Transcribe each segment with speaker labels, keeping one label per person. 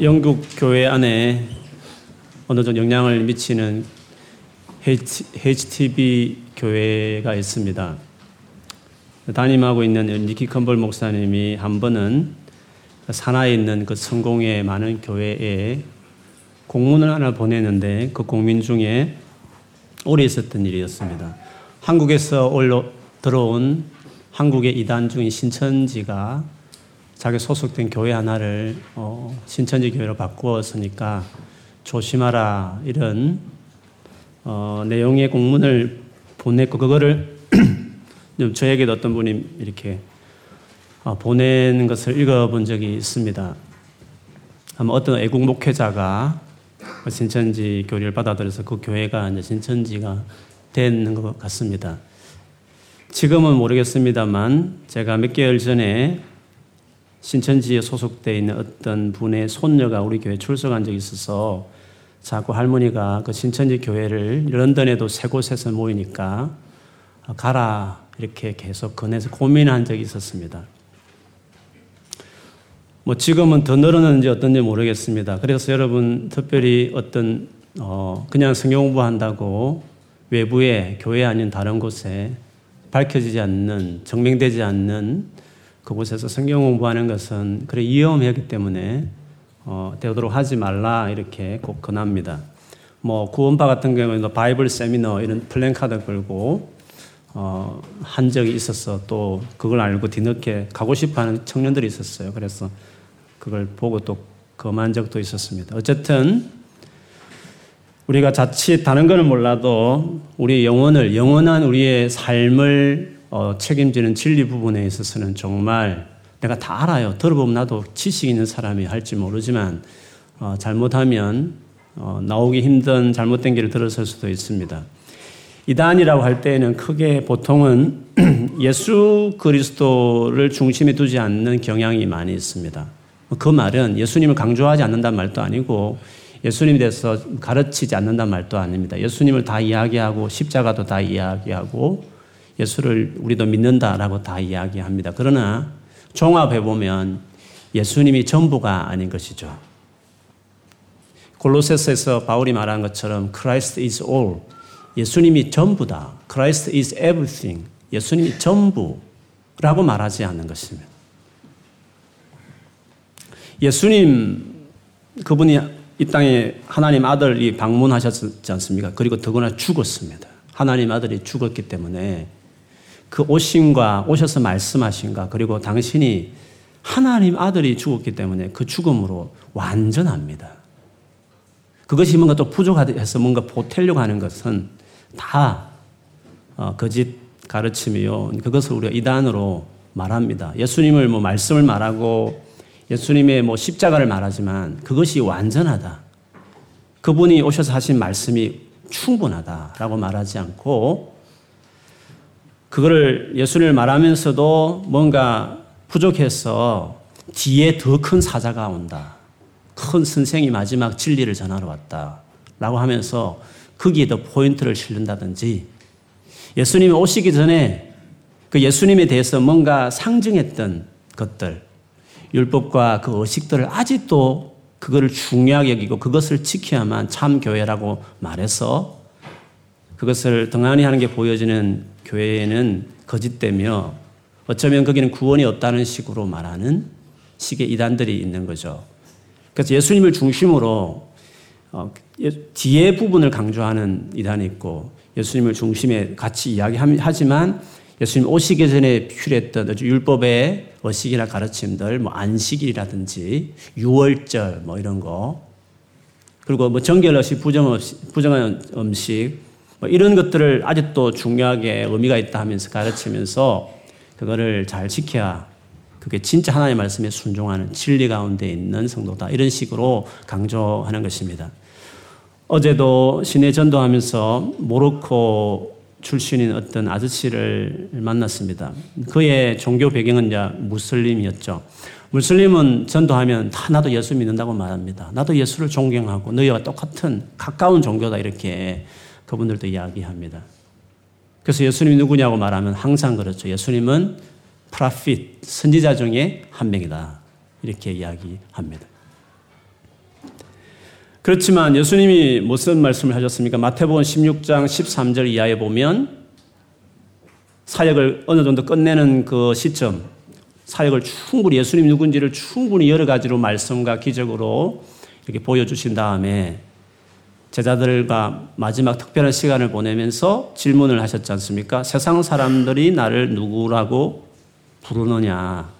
Speaker 1: 영국 교회 안에 어느 정도 영향을 미치는 HTB 교회가 있습니다. 담임하고 있는 니키 컨벌 목사님이 한 번은 산하에 있는 그 성공의 많은 교회에 공문을 하나 보내는데 그 공민 중에 오래 있었던 일이었습니다. 한국에서 올라 들어온 한국의 이단 중인 신천지가 자기 소속된 교회 하나를 어, 신천지 교회로 바꾸었으니까 조심하라 이런 어, 내용의 공문을 보냈고 그거를 저에게도 어떤 분이 이렇게 어, 보낸 것을 읽어본 적이 있습니다. 아마 어떤 애국 목회자가 그 신천지 교리를 받아들여서 그 교회가 이제 신천지가 되는 것 같습니다. 지금은 모르겠습니다만 제가 몇 개월 전에 신천지에 소속되어 있는 어떤 분의 손녀가 우리 교회 출석한 적이 있어서 자꾸 할머니가 그 신천지 교회를 런던에도 세 곳에서 모이니까 가라 이렇게 계속 권해서 고민한 적이 있었습니다. 뭐 지금은 더 늘어났는지 어떤지 모르겠습니다. 그래서 여러분 특별히 어떤 어 그냥 성경 공부한다고 외부에 교회 아닌 다른 곳에 밝혀지지 않는 증명되지 않는 그곳에서 성경 공부하는 것은 그래 위험하기 때문에 어, 되도록 하지 말라 이렇게 꼭 권합니다. 뭐 구원파 같은 경우에는 바이블 세미너 이런 플랜카드 걸고 어, 한 적이 있어서 또 그걸 알고 뒤늦게 가고 싶어하는 청년들이 있었어요. 그래서 그걸 보고 또 검한 적도 있었습니다. 어쨌든 우리가 자칫 다른 거는 몰라도 우리의 영혼을 영원한 우리의 삶을 어, 책임지는 진리 부분에 있어서는 정말 내가 다 알아요. 들어보면 나도 지식 있는 사람이 할지 모르지만 어, 잘못하면 어, 나오기 힘든 잘못된 길을 들어설 수도 있습니다. 이단이라고 할 때에는 크게 보통은 예수 그리스도를 중심에 두지 않는 경향이 많이 있습니다. 그 말은 예수님을 강조하지 않는다는 말도 아니고 예수님에 대해서 가르치지 않는다는 말도 아닙니다. 예수님을 다 이야기하고 십자가도 다 이야기하고 예수를 우리도 믿는다라고 다 이야기합니다. 그러나 종합해 보면 예수님이 전부가 아닌 것이죠. 골로새서에서 바울이 말한 것처럼 Christ is all. 예수님이 전부다. Christ is everything. 예수님이 전부라고 말하지 않는 것입니다. 예수님 그분이 이 땅에 하나님 아들이 방문하셨지 않습니까? 그리고 더구나 죽었습니다. 하나님 아들이 죽었기 때문에 그 오심과 오셔서 말씀하신가 그리고 당신이 하나님 아들이 죽었기 때문에 그 죽음으로 완전합니다. 그것이 뭔가 또 부족해서 뭔가 보태려고 하는 것은 다 어, 거짓 가르침이요. 그것을 우리가 이단으로 말합니다. 예수님을 뭐 말씀을 말하고 예수님의 뭐 십자가를 말하지만 그것이 완전하다. 그분이 오셔서 하신 말씀이 충분하다라고 말하지 않고 그거를 예수를 말하면서도 뭔가 부족해서 뒤에 더 큰 사자가 온다. 큰 선생이 마지막 진리를 전하러 왔다. 라고 하면서 거기에 더 포인트를 실른다든지 예수님이 오시기 전에 그 예수님에 대해서 뭔가 상징했던 것들, 율법과 그 의식들을 아직도 그거를 중요하게 여기고 그것을 지켜야만 참 교회라고 말해서 그것을 등한히 하는 게 보여지는 교회에는 거짓되며 어쩌면 거기는 구원이 없다는 식으로 말하는 식의 이단들이 있는 거죠. 그래서 예수님을 중심으로 어, 예, 뒤에 부분을 강조하는 이단이 있고 예수님을 중심에 같이 이야기하지만 예수님 오시기 전에 필요했던 율법의 어식이나 가르침들, 뭐 안식일이라든지 유월절 뭐 이런 거 그리고 뭐 정결의식, 부정한 음식 뭐 이런 것들을 아직도 중요하게 의미가 있다 하면서 가르치면서 그거를 잘 지켜야 그게 진짜 하나님의 말씀에 순종하는 진리 가운데 있는 성도다. 이런 식으로 강조하는 것입니다. 어제도 시내 전도하면서 모로코 출신인 어떤 아저씨를 만났습니다. 그의 종교 배경은 무슬림이었죠. 무슬림은 전도하면 다 나도 예수 믿는다고 말합니다. 나도 예수를 존경하고 너희와 똑같은 가까운 종교다 이렇게 그분들도 이야기합니다. 그래서 예수님이 누구냐고 말하면 항상 그렇죠. 예수님은 프라핏, 선지자 중에 한 명이다. 이렇게 이야기합니다. 그렇지만 예수님이 무슨 말씀을 하셨습니까? 마태복음 16장 13절 이하에 보면 사역을 어느 정도 끝내는 그 시점, 사역을 충분히 예수님 누군지를 충분히 여러 가지로 말씀과 기적으로 이렇게 보여주신 다음에 제자들과 마지막 특별한 시간을 보내면서 질문을 하셨지 않습니까? 세상 사람들이 나를 누구라고 부르느냐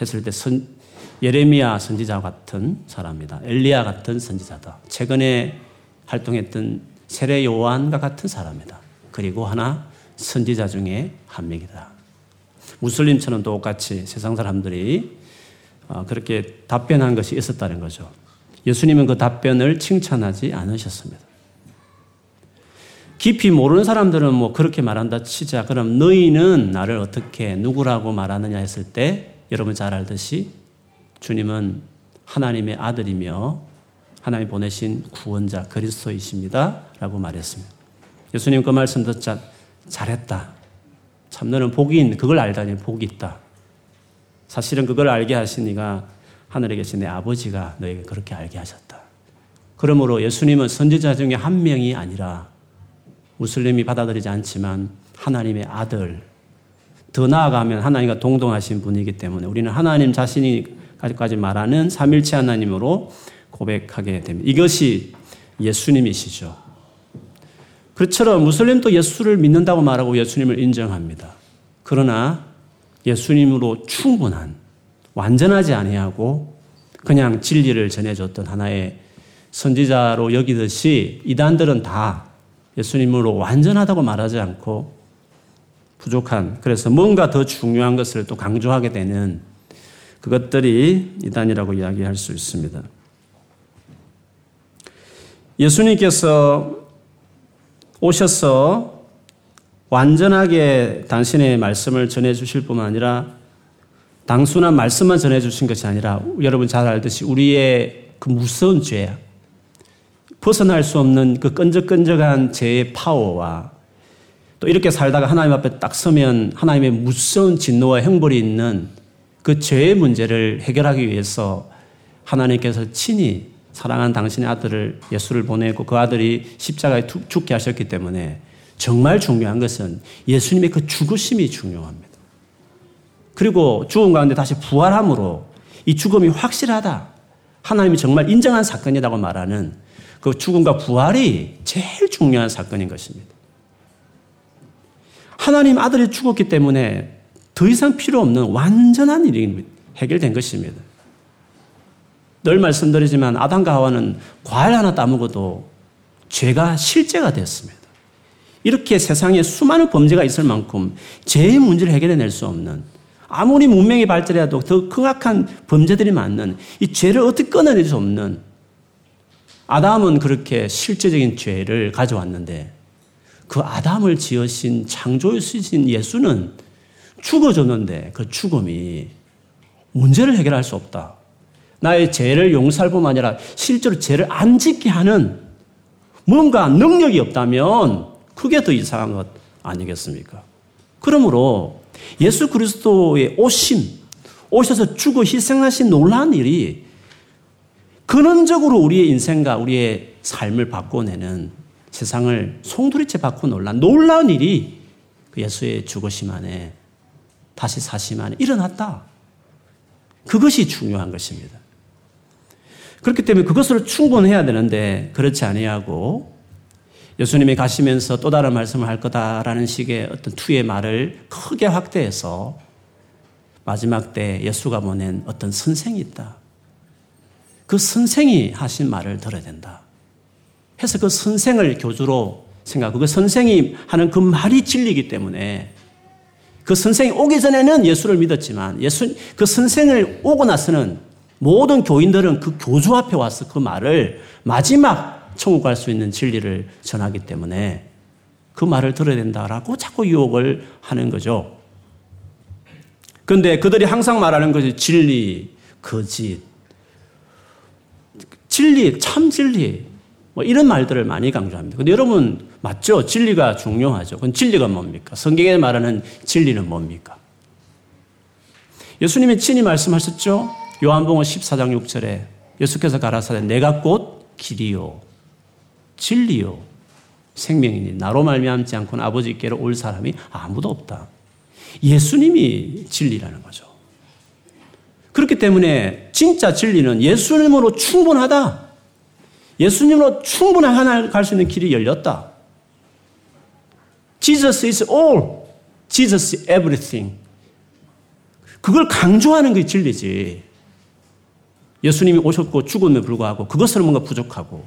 Speaker 1: 했을 때 선, 예레미야 선지자 같은 사람이다. 엘리야 같은 선지자다. 최근에 활동했던 세례 요한과 같은 사람이다. 그리고 하나 선지자 중에 한 명이다. 무슬림처럼 똑같이 세상 사람들이 어, 그렇게 답변한 것이 있었다는 거죠. 예수님은 그 답변을 칭찬하지 않으셨습니다. 깊이 모르는 사람들은 뭐 그렇게 말한다 치자. 그럼 너희는 나를 어떻게 누구라고 말하느냐 했을 때 여러분 잘 알듯이 주님은 하나님의 아들이며 하나님 보내신 구원자 그리스도이십니다. 라고 말했습니다. 예수님 그 말씀 듣자 잘했다. 참 너는 복이 있는 그걸 알다니 복이 있다. 사실은 그걸 알게 하신 이가 하늘에 계신 내 아버지가 너에게 그렇게 알게 하셨다. 그러므로 예수님은 선지자 중에 한 명이 아니라 무슬림이 받아들이지 않지만 하나님의 아들, 더 나아가면 하나님과 동동하신 분이기 때문에 우리는 하나님 자신이까지 말하는 삼일체 하나님으로 고백하게 됩니다. 이것이 예수님이시죠. 그처럼 무슬림도 예수를 믿는다고 말하고 예수님을 인정합니다. 그러나 예수님으로 충분한 완전하지 아니하고 그냥 진리를 전해줬던 하나의 선지자로 여기듯이 이단들은 다 예수님으로 완전하다고 말하지 않고 부족한 그래서 뭔가 더 중요한 것을 또 강조하게 되는 그것들이 이단이라고 이야기할 수 있습니다. 예수님께서 오셔서 완전하게 당신의 말씀을 전해 주실 뿐만 아니라 단순한 말씀만 전해 주신 것이 아니라 여러분 잘 알듯이 우리의 그 무서운 죄, 벗어날 수 없는 그 끈적끈적한 죄의 파워와 또 이렇게 살다가 하나님 앞에 딱 서면 하나님의 무서운 진노와 형벌이 있는 그 죄의 문제를 해결하기 위해서 하나님께서 친히 사랑한 당신의 아들을 예수를 보내고 그 아들이 십자가에 죽게 하셨기 때문에 정말 중요한 것은 예수님의 그 죽으심이 중요합니다. 그리고 죽음 가운데 다시 부활함으로 이 죽음이 확실하다. 하나님이 정말 인정한 사건이라고 말하는 그 죽음과 부활이 제일 중요한 사건인 것입니다. 하나님 아들이 죽었기 때문에 더 이상 필요 없는 완전한 일이 해결된 것입니다. 늘 말씀드리지만 아담과 하와는 과일 하나 따먹어도 죄가 실제가 됐습니다. 이렇게 세상에 수많은 범죄가 있을 만큼 죄의 문제를 해결해낼 수 없는 아무리 문명이 발달해도 더 극악한 범죄들이 많은 이 죄를 어떻게 끊어낼 수 없는 아담은 그렇게 실제적인 죄를 가져왔는데 그 아담을 지으신 창조주신 예수는 죽어줬는데 그 죽음이 문제를 해결할 수 없다. 나의 죄를 용서할 뿐만 아니라 실제로 죄를 안 짓게 하는 뭔가 능력이 없다면 그게 더 이상한 것 아니겠습니까? 그러므로 예수 그리스도의 오심, 오셔서 죽어 희생하신 놀라운 일이 근원적으로 우리의 인생과 우리의 삶을 바꿔내는 세상을 송두리째 바꿔 놀란 놀라운 일이 그 예수의 죽으심 안에 다시 사심 안에 일어났다. 그것이 중요한 것입니다. 그렇기 때문에 그것으로 충분해야 되는데 그렇지 아니하고 예수님이 가시면서 또 다른 말씀을 할 거다라는 식의 어떤 투의 말을 크게 확대해서 마지막 때 예수가 보낸 어떤 선생이 있다. 그 선생이 하신 말을 들어야 된다. 해서 그 선생을 교주로 생각하고 그 선생이 하는 그 말이 진리이기 때문에 그 선생이 오기 전에는 예수를 믿었지만 예수, 그 선생을 오고 나서는 모든 교인들은 그 교주 앞에 와서 그 말을 마지막 천국 갈 수 있는 진리를 전하기 때문에 그 말을 들어야 된다라고 자꾸 유혹을 하는 거죠. 그런데 그들이 항상 말하는 것이 진리, 거짓, 진리, 참 진리, 뭐 이런 말들을 많이 강조합니다. 근데 여러분, 맞죠? 진리가 중요하죠. 그건 진리가 뭡니까? 성경에 말하는 진리는 뭡니까? 예수님이 친히 말씀하셨죠? 요한복음 14장 6절에 예수께서 가라사대 내가 곧 길이요 진리요 생명이니 나로 말미암지 않고는 아버지께로 올 사람이 아무도 없다. 예수님이 진리라는 거죠. 그렇기 때문에 진짜 진리는 예수님으로 충분하다. 예수님으로 충분히 갈수 있는 길이 열렸다. Jesus is all. Jesus is everything. 그걸 강조하는 게 진리지. 예수님이 오셨고 죽음에 불구하고 그것은 뭔가 부족하고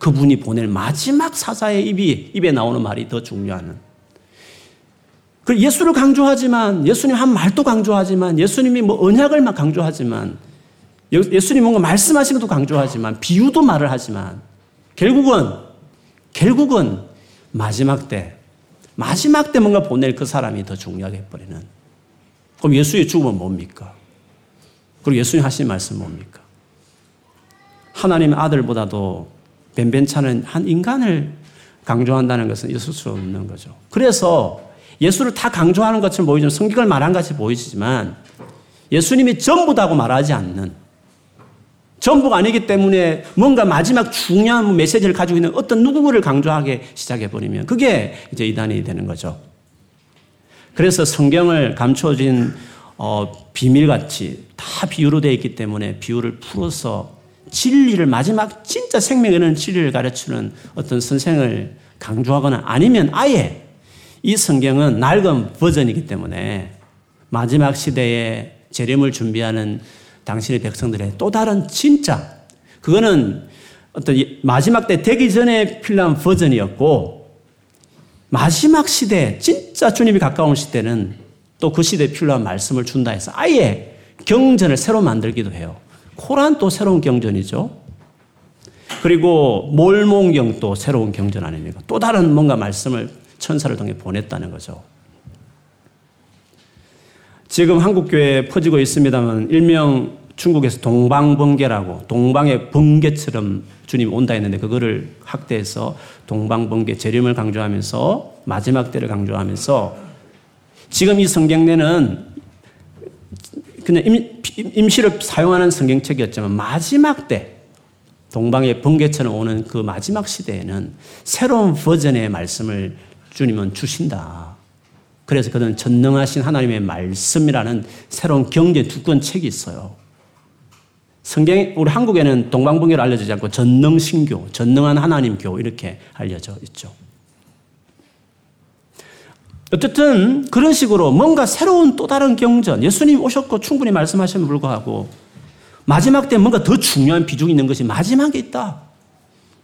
Speaker 1: 그분이 보낼 마지막 사자의 입이, 입에 나오는 말이 더 중요한. 그 예수를 강조하지만, 예수님 한 말도 강조하지만, 예수님이 뭐 언약을 막 강조하지만, 예수님 뭔가 말씀하신 것도 강조하지만, 비유도 말을 하지만, 결국은, 결국은 마지막 때, 마지막 때 뭔가 보낼 그 사람이 더 중요하게 해버리는. 그럼 예수의 죽음은 뭡니까? 그리고 예수님 하신 말씀 뭡니까? 하나님의 아들보다도 변변찮은 한 인간을 강조한다는 것은 있을 수 없는 거죠. 그래서 예수를 다 강조하는 것처럼 보이지만 성경을 말한 같이 보이지만 예수님이 전부다고 말하지 않는 전부가 아니기 때문에 뭔가 마지막 중요한 메시지를 가지고 있는 어떤 누구를 강조하게 시작해버리면 그게 이제 이단이 되는 거죠. 그래서 성경을 감춰진 어, 비밀같이 다 비유로 되어 있기 때문에 비유를 풀어서 진리를 마지막 진짜 생명에 는 진리를 가르치는 어떤 선생을 강조하거나 아니면 아예 이 성경은 낡은 버전이기 때문에 마지막 시대에 재림을 준비하는 당신의 백성들의 또 다른 진짜 그거는 어떤 마지막 때 되기 전에 필요한 버전이었고 마지막 시대 진짜 주님이 가까운 시대는 또 그 시대에 필요한 말씀을 준다 해서 아예 경전을 새로 만들기도 해요. 코란 또 새로운 경전이죠. 그리고 몰몬경 또 새로운 경전 아닙니까? 또 다른 뭔가 말씀을 천사를 통해 보냈다는 거죠. 지금 한국교회에 퍼지고 있습니다만 일명 중국에서 동방번개라고 동방의 번개처럼 주님 온다 했는데 그거를 확대해서 동방번개 재림을 강조하면서 마지막 때를 강조하면서 지금 이 성경내는 그냥 임, 시를 사용하는 성경책이었지만 마지막 때 동방의 번개처럼 오는 그 마지막 시대에는 새로운 버전의 말씀을 주님은 주신다. 그래서 그는 전능하신 하나님의 말씀이라는 새로운 경제 두권 책이 있어요. 성경 우리 한국에는 동방번개로 알려지지 않고 전능신교, 전능한 하나님교 이렇게 알려져 있죠. 어쨌든 그런 식으로 뭔가 새로운 또 다른 경전, 예수님 오셨고 충분히 말씀하시면 불구하고 마지막 때 뭔가 더 중요한 비중이 있는 것이 마지막에 있다.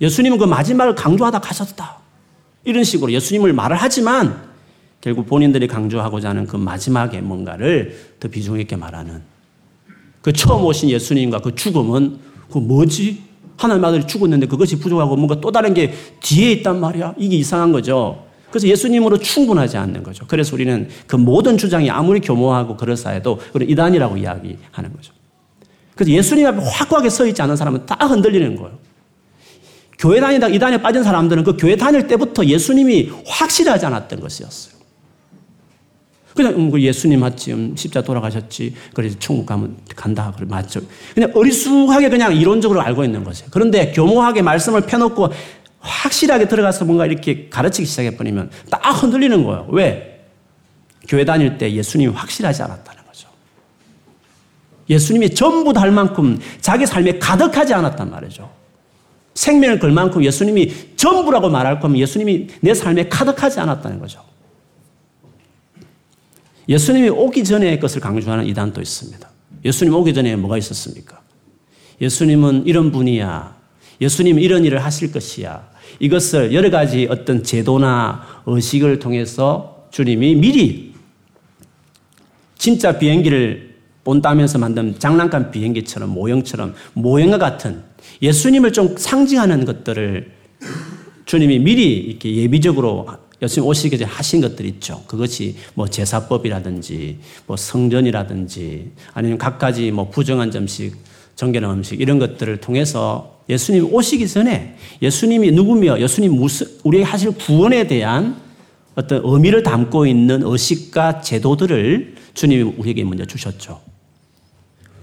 Speaker 1: 예수님은 그 마지막을 강조하다 가셨다. 이런 식으로 예수님을 말을 하지만 결국 본인들이 강조하고자 하는 그 마지막에 뭔가를 더 비중 있게 말하는 그 처음 오신 예수님과 그 죽음은 그 뭐지? 하나님 아들이 죽었는데 그것이 부족하고 뭔가 또 다른 게 뒤에 있단 말이야. 이게 이상한 거죠. 그래서 예수님으로 충분하지 않는 거죠. 그래서 우리는 그 모든 주장이 아무리 교모하고 그럴싸해도 우리 이단이라고 이야기하는 거죠. 그래서 예수님 앞에 확고하게 서 있지 않은 사람은 다 흔들리는 거예요. 교회 다니다 이단에 빠진 사람들은 그 교회 다닐 때부터 예수님이 확실하지 않았던 것이었어요. 그냥 음, 그 예수님 맞지, 음, 십자 돌아가셨지, 그래서 천국 가면 간다, 그래 맞죠. 그냥 어리숙하게 그냥 이론적으로 알고 있는 거죠. 그런데 교모하게 말씀을 펴놓고 확실하게 들어가서 뭔가 이렇게 가르치기 시작해버리면 딱 흔들리는 거예요. 왜? 교회 다닐 때 예수님이 확실하지 않았다는 거죠. 예수님이 전부 달 만큼 자기 삶에 가득하지 않았단 말이죠. 생명을 걸 만큼 예수님이 전부라고 말할 거면 예수님이 내 삶에 가득하지 않았다는 거죠. 예수님이 오기 전에 것을 강조하는 이단도 있습니다. 예수님 오기 전에 뭐가 있었습니까? 예수님은 이런 분이야. 예수님 이런 일을 하실 것이야. 이것을 여러 가지 어떤 제도나 의식을 통해서 주님이 미리 진짜 비행기를 본다면서 만든 장난감 비행기처럼 모형처럼 모형과 같은 예수님을 좀 상징하는 것들을 주님이 미리 이렇게 예비적으로 예수님 오시기 전에 하신 것들이 있죠. 그것이 뭐 제사법이라든지 뭐 성전이라든지 아니면 각가지 뭐 부정한 점식, 정결한 음식 이런 것들을 통해서 예수님 오시기 전에 예수님이 누구며 예수님 무슨 우리에게 하실 구원에 대한 어떤 의미를 담고 있는 의식과 제도들을 주님이 우리에게 먼저 주셨죠.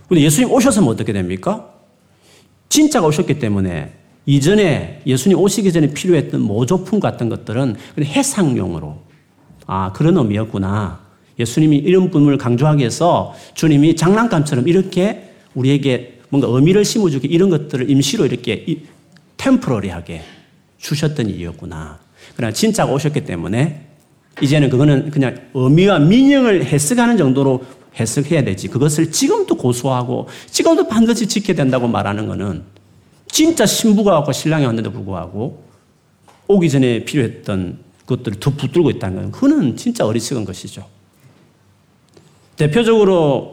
Speaker 1: 근데 예수님 오셔서면 어떻게 됩니까? 진짜가 오셨기 때문에 이전에 예수님 오시기 전에 필요했던 모조품 같은 것들은 해상용으로 아 그런 의미였구나. 예수님이 이런 부분을 강조하기 위해서 주님이 장난감처럼 이렇게 우리에게 뭔가 의미를 심어주기 이런 것들을 임시로 이렇게 템포러리하게 주셨던 일이었구나. 그러나 진짜가 오셨기 때문에 이제는 그거는 그냥 의미와 민영을 해석하는 정도로 해석해야 되지. 그것을 지금도 고수하고 지금도 반드시 지켜야 된다고 말하는 것은 진짜 신부가 왔고 신랑이 왔는데 불구하고 오기 전에 필요했던 것들을 더 붙들고 있다는 건 그는 진짜 어리석은 것이죠. 대표적으로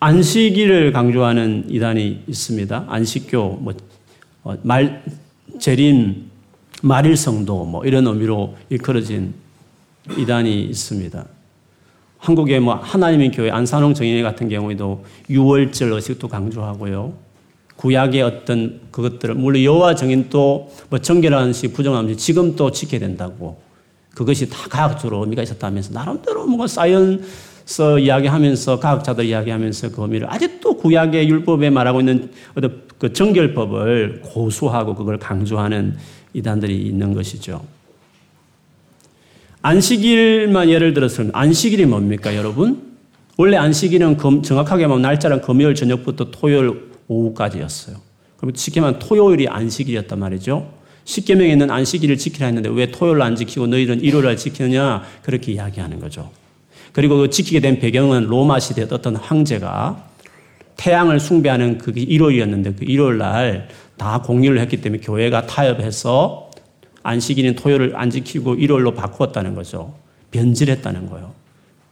Speaker 1: 안식일을 강조하는 이단이 있습니다. 안식교, 뭐, 어, 말, 재림, 말일성도 뭐 이런 의미로 일컬어진 이단이 있습니다. 한국의 뭐 하나님의 교회 안산홍 정인회 같은 경우에도 6월절 의식도 강조하고요. 구약의 어떤 그것들을 물론 여호와 정인도 뭐 정결한 식 부정한 식 지금 또 지켜야 된다고 그것이 다 과학적으로 의미가 있었다면서 나름대로 뭔가 사이언 스 이야기하면서 과학자들 이야기하면서 그 의미를 아직도 구약의 율법에 말하고 있는 어떤 그 정결법을 고수하고 그걸 강조하는 이단들이 있는 것이죠. 안식일만 예를 들어서 안식일이 뭡니까, 여러분? 원래 안식일은 금, 정확하게 말하면 날짜는 금요일 저녁부터 토요일 오후까지였어요. 그럼 말하면 토요일이 안식일이었단 말이죠. 십계명에 있는 안식일을 지키라 했는데 왜 토요일 안 지키고 너희는 일요일을 지키느냐 그렇게 이야기하는 거죠. 그리고 그 지키게 된 배경은 로마 시대 어떤 황제가 태양을 숭배하는 그게 일요일이었는데 그 일요일 날 다 공유를 했기 때문에 교회가 타협해서 안식일인 토요일을 안 지키고 일요일로 바꾸었다는 거죠. 변질했다는 거예요.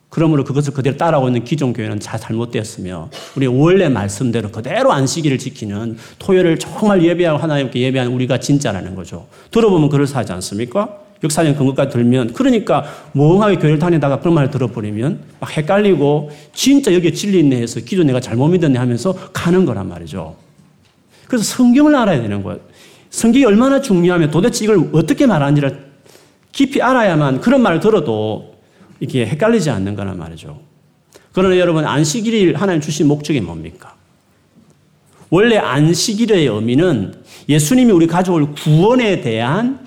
Speaker 1: 그러므로 그것을 그대로 따라오고 있는 기존 교회는 다 잘못되었으며 우리 원래 말씀대로 그대로 안식일을 지키는 토요일을 정말 예배하고 하나님께 예배하는 우리가 진짜라는 거죠. 들어보면 그럴싸하지 않습니까? 역사적 근거까지 들면 그러니까 멍하게 교회를 다니다가 그런 말을 들어버리면 막 헷갈리고 진짜 여기에 진리 있네 해서 기존 내가 잘못 믿었네 하면서 가는 거란 말이죠. 그래서 성경을 알아야 되는 거예요. 성경이 얼마나 중요하면 도대체 이걸 어떻게 말하는지를 깊이 알아야만 그런 말을 들어도 이렇게 헷갈리지 않는 거란 말이죠. 그러나 여러분, 안식일이 하나님 주신 목적이 뭡니까? 원래 안식일의 의미는 예수님이 우리 가져올 구원에 대한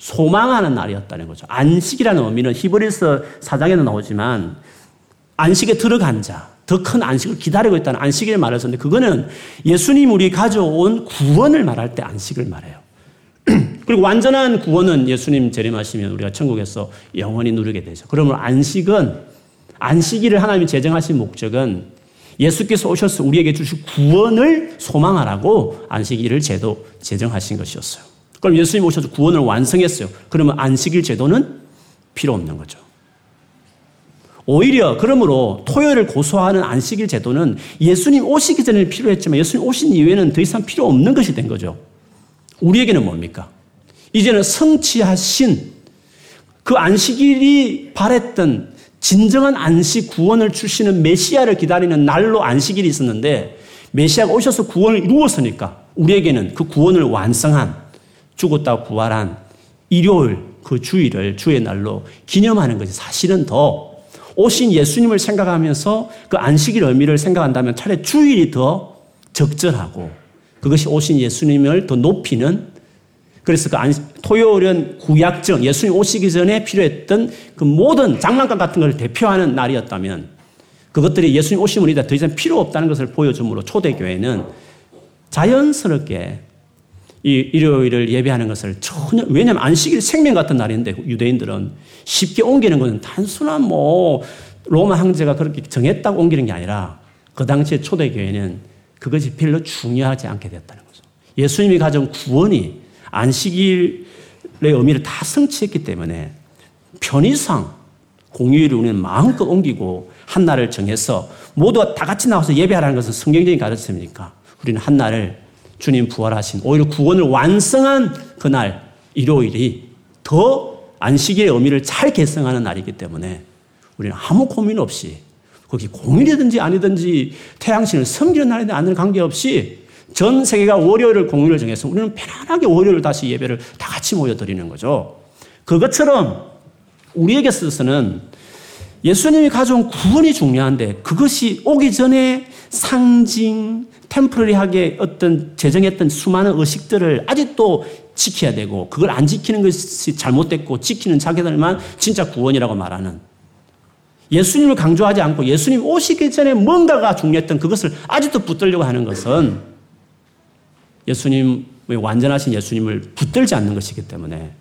Speaker 1: 소망하는 날이었다는 거죠. 안식이라는 의미는 히브리서 사장에도 나오지만 안식에 들어간 자, 더 큰 안식을 기다리고 있다는 안식을 말했었는데 그거는 예수님 우리 가져온 구원을 말할 때 안식을 말해요. 그리고 완전한 구원은 예수님 재림하시면 우리가 천국에서 영원히 누리게 되죠. 그러면 안식은 안식일을 하나님이 제정하신 목적은 예수께서 오셔서 우리에게 주실 구원을 소망하라고 안식일을 제도 제정하신 것이었어요. 그럼 예수님 오셔서 구원을 완성했어요. 그러면 안식일 제도는 필요 없는 거죠. 오히려 그러므로 토요일을 고소하는 안식일 제도는 예수님 오시기 전에 필요했지만 예수님 오신 이후에는 더 이상 필요 없는 것이 된 거죠. 우리에게는 뭡니까? 이제는 성취하신 그 안식일이 바랬던 진정한 안식 구원을 주시는 메시아를 기다리는 날로 안식일이 있었는데 메시아가 오셔서 구원을 이루었으니까 우리에게는 그 구원을 완성한 죽었다 부활한 일요일 그 주일을 주의 날로 기념하는 것이 사실은 더 오신 예수님을 생각하면서 그 안식일 의미를 생각한다면 차라리 주일이 더 적절하고 그것이 오신 예수님을 더 높이는 그래서 그 토요일은 구약전, 예수님 오시기 전에 필요했던 그 모든 장난감 같은 걸 대표하는 날이었다면 그것들이 예수님 이다 더 이상 필요 없다는 것을 보여줌으로 초대교회는 자연스럽게 이 일요일을 예배하는 것을 전혀, 왜냐하면 안식일 생명 같은 날인데 유대인들은 쉽게 옮기는 것은 단순한 뭐 로마 황제가 그렇게 정했다고 옮기는 게 아니라 그 당시에 초대교회는 그것이 별로 중요하지 않게 됐다는 거죠. 예수님이 가진 구원이 안식일의 의미를 다 성취했기 때문에 편의상 공휴일을 우리는 마음껏 옮기고 한 날을 정해서 모두가 다 같이 나와서 예배하라는 것은 성경적인 가르침이니까 우리는 한 날을 주님 부활하신 오히려 구원을 완성한 그날 일요일이 더 안식일의 의미를 잘 개성하는 날이기 때문에 우리는 아무 고민 없이 거기 공휴일이든지 아니든지 태양신을 섬기는 날이든 아니든 관계없이 전 세계가 월요일을 공휴일을 정해서 우리는 편안하게 월요일을 다시 예배를 다 같이 모여드리는 거죠. 그것처럼 우리에게 있어서는 예수님이 가져온 구원이 중요한데 그것이 오기 전에 상징, 템포리하게 어떤 제정했던 수많은 의식들을 아직도 지켜야 되고 그걸 안 지키는 것이 잘못됐고 지키는 자기들만 진짜 구원이라고 말하는. 예수님을 강조하지 않고 예수님 오시기 전에 뭔가가 중요했던 그것을 아직도 붙들려고 하는 것은 예수님 완전하신 예수님을 붙들지 않는 것이기 때문에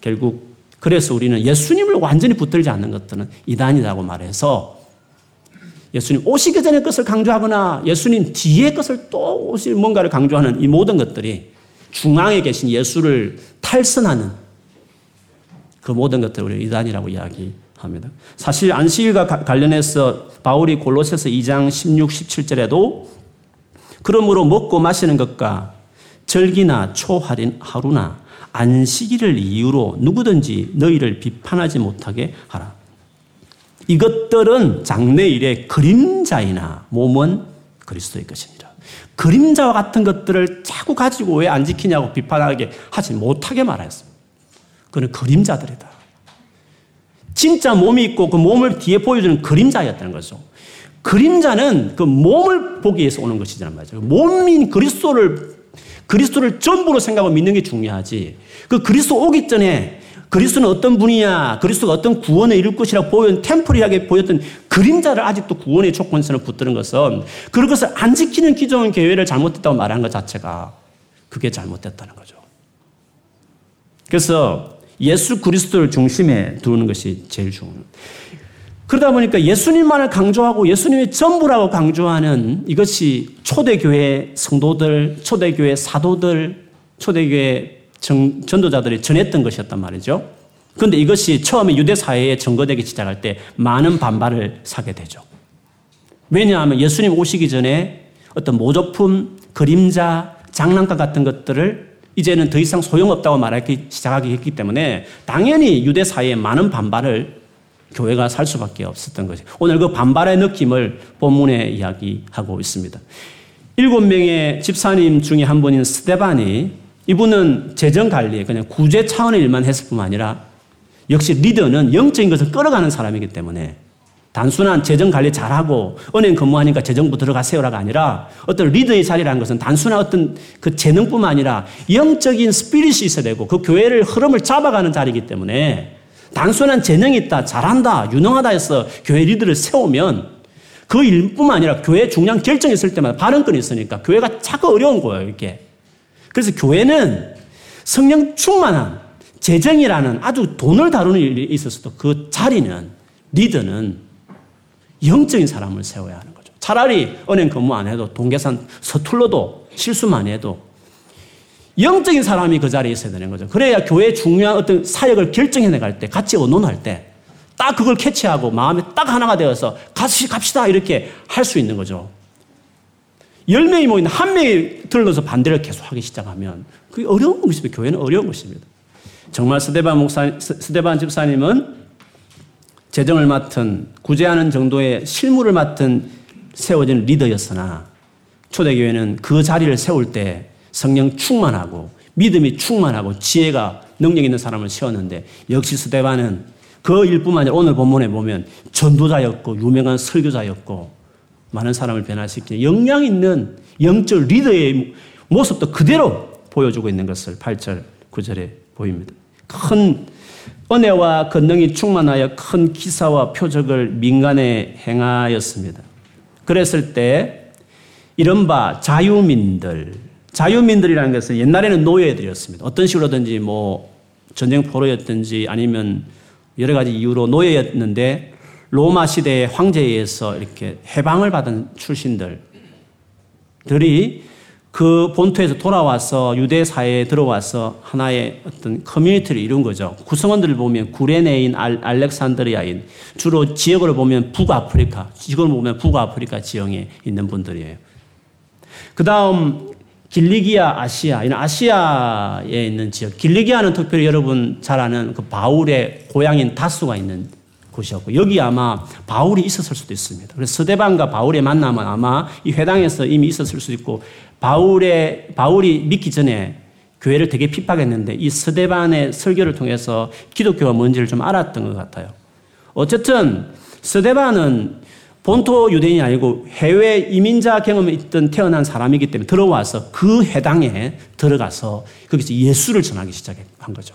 Speaker 1: 결국 그래서 우리는 예수님을 완전히 붙들지 않는 것들은 이단이라고 말해서 예수님 오시기 전에 것을 강조하거나 예수님 뒤에 것을 또 오실 뭔가를 강조하는 이 모든 것들이 중앙에 계신 예수를 탈선하는 그 모든 것들을 우리 이단이라고 이야기합니다. 사실 안식일과 관련해서 바울이 골로새서 2장 16, 17절에도 그러므로 먹고 마시는 것과 절기나 초할인 하루나 안식일을 이유로 누구든지 너희를 비판하지 못하게 하라. 이것들은 장래일의 그림자이나 몸은 그리스도의 것이니라. 그림자와 같은 것들을 자꾸 가지고 왜 안 지키냐고 비판하게 하지 못하게 말하였습니다. 그는 그림자들이다. 진짜 몸이 있고 그 몸을 뒤에 보여주는 그림자였다는 거죠. 그림자는 그 몸을 보기 위해서 오는 것이잖아요. 몸인 그리스도를 그리스도를 전부로 생각하고 믿는 게 중요하지. 그 그리스도 오기 전에 그리스도는 어떤 분이냐, 그리스도가 어떤 구원에 이룰 것이라고 보여 템포리하게 보였던 그림자를 아직도 구원의 조건선을 붙드는 것은 그런 것을 안 지키는 기존 교회를 잘못했다고 말하는 것 자체가 그게 잘못됐다는 거죠. 그래서 예수 그리스도를 중심에 두는 것이 제일 중요해요. 그러다 보니까 예수님만을 강조하고 예수님의 전부라고 강조하는 이것이 초대교회 성도들, 초대교회 사도들, 초대교회 정, 전도자들이 전했던 것이었단 말이죠. 그런데 이것이 처음에 유대 사회에 전거되기 시작할 때 많은 반발을 사게 되죠. 왜냐하면 예수님 오시기 전에 어떤 모조품, 그림자, 장난감 같은 것들을 이제는 더 이상 소용없다고 말하기 시작하기 했기 때문에 당연히 유대 사회에 많은 반발을 교회가 살 수밖에 없었던 것이 오늘 그 반발의 느낌을 본문에 이야기하고 있습니다. 일곱 명의 집사님 중에 한 분인 스테반이 이분은 재정 관리, 그냥 구제 차원의 일만 했을 뿐만 아니라 역시 리더는 영적인 것을 끌어가는 사람이기 때문에 단순한 재정 관리 잘하고 은행 근무하니까 재정부 들어가세요라가 아니라 어떤 리더의 자리라는 것은 단순한 어떤 그 재능뿐만 아니라 영적인 스피릿이 있어야 되고 그 교회를 흐름을 잡아가는 자리이기 때문에 단순한 재능이 있다, 잘한다, 유능하다 해서 교회 리더를 세우면 그 일뿐만 아니라 교회 중요한 결정이 있을 때마다 발언권이 있으니까 교회가 자꾸 어려운 거예요, 이게. 그래서 교회는 성령 충만한 재정이라는 아주 돈을 다루는 일이 있었어도 그 자리는 리더는 영적인 사람을 세워야 하는 거죠. 차라리 은행 근무 안 해도 동계산 서툴러도 실수만 해도 영적인 사람이 그 자리에 있어야 되는 거죠. 그래야 교회 중요한 어떤 사역을 결정해 나갈 때, 같이 의논할 때, 딱 그걸 캐치하고 마음이 딱 하나가 되어서 같이 갑시다 이렇게 할 수 있는 거죠. 열 명이 모이는 한 명이 들러서 반대를 계속 하기 시작하면 그게 어려운 것입니다. 교회는 어려운 것입니다. 정말 스데반 목사, 스데반 집사님은 재정을 맡은 구제하는 정도의 실무를 맡은 세워진 리더였으나 초대교회는 그 자리를 세울 때 성령 충만하고 믿음이 충만하고 지혜가 능력 있는 사람을 세웠는데 역시 스데반은 그 일뿐만 아니라 오늘 본문에 보면 전도자였고 유명한 설교자였고 많은 사람을 변화시키는 영향 있는 영적 리더의 모습도 그대로 보여주고 있는 것을 8절, 9절에 보입니다. 큰 은혜와 권능이 충만하여 큰 기사와 표적을 민간에 행하였습니다. 그랬을 때 이른바 자유민들, 자유민들이라는 것은 옛날에는 노예들이었습니다. 어떤 식으로든지 뭐 전쟁 포로였든지 아니면 여러 가지 이유로 노예였는데 로마 시대의 황제에 의해서 이렇게 해방을 받은 출신들들이 그 본토에서 돌아와서 유대 사회에 들어와서 하나의 어떤 커뮤니티를 이룬 거죠. 구성원들을 보면 구레네인, 알 렉산드리아인, 주로 지역으로 보면 북아프리카, 지역으로 보면 북아프리카 지형에 있는 분들이에요. 그 다음 길리기아 아시아, 이런 아시아에 있는 지역. 길리기아는 특별히 여러분 잘 아는 그 바울의 고향인 다수가 있는 곳이었고 여기 아마 바울이 있었을 수도 있습니다. 그래서 서대반과 바울의 만남은 아마 이 회당에서 이미 있었을 수도 있고 바울의 바울이 믿기 전에 교회를 되게 핍박했는데 이 서대반의 설교를 통해서 기독교가 뭔지를 좀 알았던 것 같아요. 어쨌든 서대반은 본토 유대인이 아니고 해외 이민자 경험이 있던 태어난 사람이기 때문에 들어와서 그 해당에 들어가서 거기서 예수를 전하기 시작한 거죠.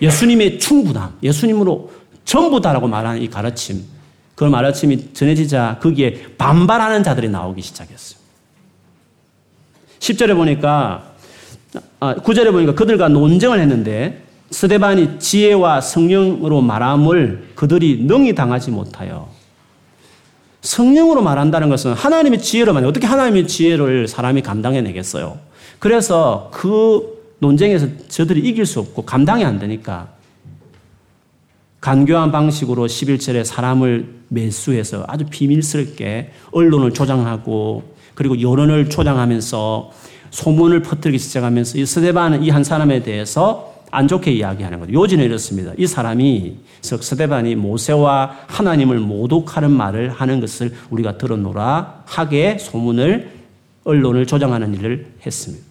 Speaker 1: 예수님의 충분함, 예수님으로 전부다라고 말하는 이 가르침, 그 가르침이 전해지자 거기에 반발하는 자들이 나오기 시작했어요. 10절에 보니까, 아, 9절에 보니까 그들과 논쟁을 했는데 스데반이 지혜와 성령으로 말함을 그들이 능히 당하지 못하여 성령으로 말한다는 것은 하나님의 지혜로 말 어떻게 하나님의 지혜를 사람이 감당해내겠어요? 그래서 그 논쟁에서 저들이 이길 수 없고 감당이 안 되니까 간교한 방식으로 11절에 사람을 매수해서 아주 비밀스럽게 언론을 조장하고 그리고 여론을 조장하면서 소문을 퍼뜨리기 시작하면서 이 스데반은 이 한 사람에 대해서 안 좋게 이야기하는 거죠. 요지는 이렇습니다. 이 사람이 스데반이 모세와 하나님을 모독하는 말을 하는 것을 우리가 들었노라 하게 소문을 언론을 조장하는 일을 했습니다.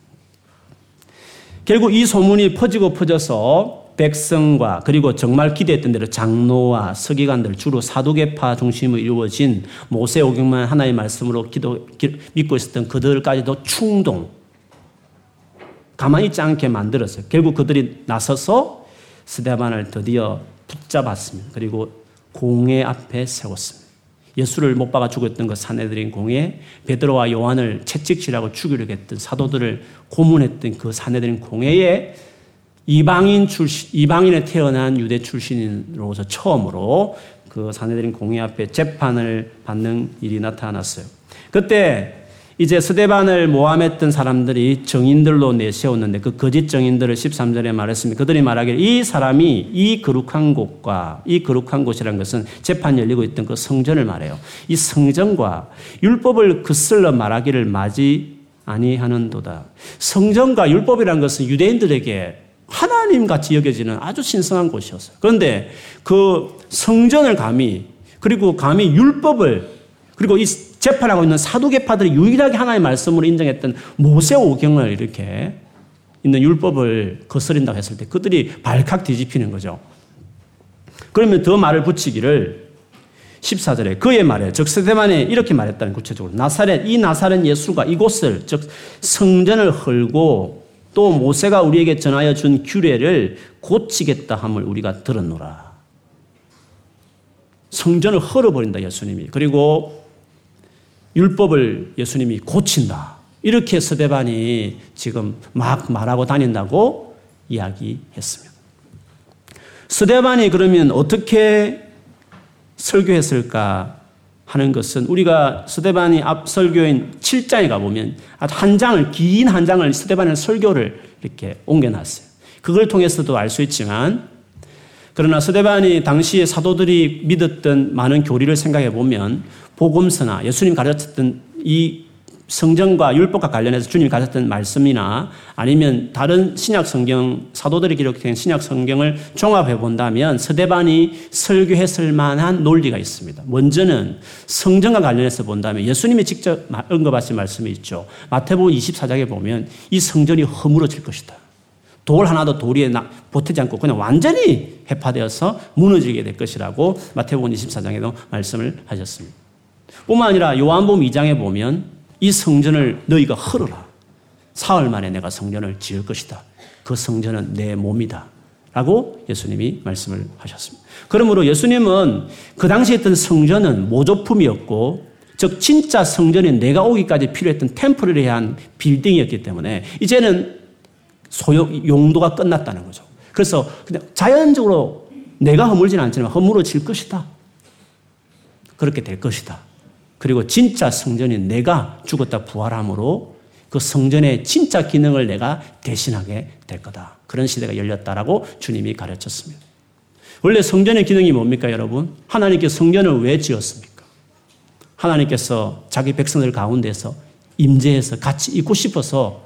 Speaker 1: 결국 이 소문이 퍼지고 퍼져서 백성과 그리고 정말 기대했던 대로 장로와 서기관들 주로 사두개파 중심으로 이루어진 모세 오경만 하나의 말씀으로 기도, 기, 믿고 있었던 그들까지도 충동, 가만히 있지 않게 만들었어요. 결국 그들이 나서서 스데반을 드디어 붙잡았습니다. 그리고 공회 앞에 세웠습니다. 예수를 못 박아 죽었던 그 사내들인 공회, 베드로와 요한을 채찍질하고 죽이려고 했던 사도들을 고문했던 그 사내들인 공회에 이방인 출신, 이방인에 태어난 유대 출신으로서 처음으로 그 사내들인 공회 앞에 재판을 받는 일이 나타났어요. 그때 이제 스데반을 모함했던 사람들이 정인들로 내세웠는데 그 거짓 정인들을 13절에 말했습니다. 그들이 말하기를 이 사람이 이 거룩한 곳과 이 거룩한 곳이라는 것은 재판 열리고 있던 그 성전을 말해요. 이 성전과 율법을 그슬러 말하기를 맞이 아니하는도다. 성전과 율법이라는 것은 유대인들에게 하나님 같이 여겨지는 아주 신성한 곳이었어요. 그런데 그 성전을 감히 그리고 감히 율법을 그리고 이 재판하고 있는 사두개파들이 유일하게 하나의 말씀으로 인정했던 모세 오경을 이렇게 있는 율법을 거스린다고 했을 때 그들이 발칵 뒤집히는 거죠. 그러면 더 말을 붙이기를 14절에 그의 말에 즉 스데반에 이렇게 말했다는 구체적으로 나사렛 이 나사렛 예수가 이곳을 즉 성전을 헐고 또 모세가 우리에게 전하여 준 규례를 고치겠다 함을 우리가 들었노라. 성전을 헐어버린다 예수님이. 그리고 율법을 예수님이 고친다. 이렇게 서대반이 지금 막 말하고 다닌다고 이야기했습니다. 서대반이 그러면 어떻게 설교했을까 하는 것은 우리가 스데반이 앞 설교인 7장에 가보면 한 장을, 긴 한 장을 스데반의 설교를 이렇게 옮겨놨어요. 그걸 통해서도 알 수 있지만 그러나 스데반이 당시에 사도들이 믿었던 많은 교리를 생각해 보면 복음서나 예수님 가르쳤던 이 성경과 율법과 관련해서 주님이 가르쳤던 말씀이나 아니면 다른 신약 성경 사도들이 기록된 신약 성경을 종합해 본다면 서대반이 설교했을 만한 논리가 있습니다. 먼저는 성전과 관련해서 본다면 예수님이 직접 언급하신 말씀이 있죠. 마태복음 24장에 보면 이 성전이 허물어질 것이다. 돌 하나도 돌 위에 보태지 않고 그냥 완전히 해파되어서 무너지게 될 것이라고 마태복음 24장에도 말씀을 하셨습니다. 뿐만 아니라 요한복음 2장에 보면 이 성전을 너희가 헐어라. 사흘 만에 내가 성전을 지을 것이다. 그 성전은 내 몸이다. 라고 예수님이 말씀을 하셨습니다. 그러므로 예수님은 그 당시에 있던 성전은 모조품이었고, 즉, 진짜 성전이 내가 오기까지 필요했던 템플에 한 빌딩이었기 때문에, 이제는 소용, 용도가 끝났다는 거죠. 그래서 그냥 자연적으로 내가 허물지는 않지만 허물어질 것이다. 그렇게 될 것이다. 그리고 진짜 성전이 내가 죽었다 부활함으로 그 성전의 진짜 기능을 내가 대신하게 될 거다. 그런 시대가 열렸다라고 주님이 가르쳤습니다. 원래 성전의 기능이 뭡니까, 여러분? 하나님께 성전을 왜 지었습니까? 하나님께서 자기 백성들 가운데서 임재해서 같이 있고 싶어서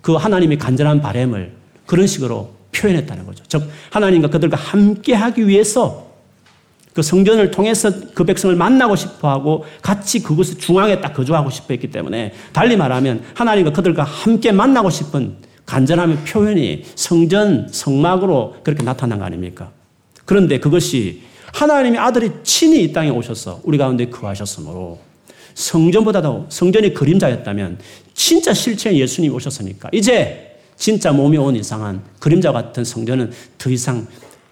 Speaker 1: 그 하나님의 간절한 바램을 그런 식으로 표현했다는 거죠. 즉, 하나님과 그들과 함께 하기 위해서 그 성전을 통해서 그 백성을 만나고 싶어 하고 같이 그곳의 중앙에 딱 거주하고 싶어 했기 때문에 달리 말하면 하나님과 그들과 함께 만나고 싶은 간절함의 표현이 성전, 성막으로 그렇게 나타난 거 아닙니까? 그런데 그것이 하나님의 아들이 친히 이 땅에 오셔서 우리 가운데 거하셨으므로 성전보다도 성전이 그림자였다면 진짜 실체의 예수님이 오셨으니까 이제 진짜 몸이 온 이상한 그림자 같은 성전은 더 이상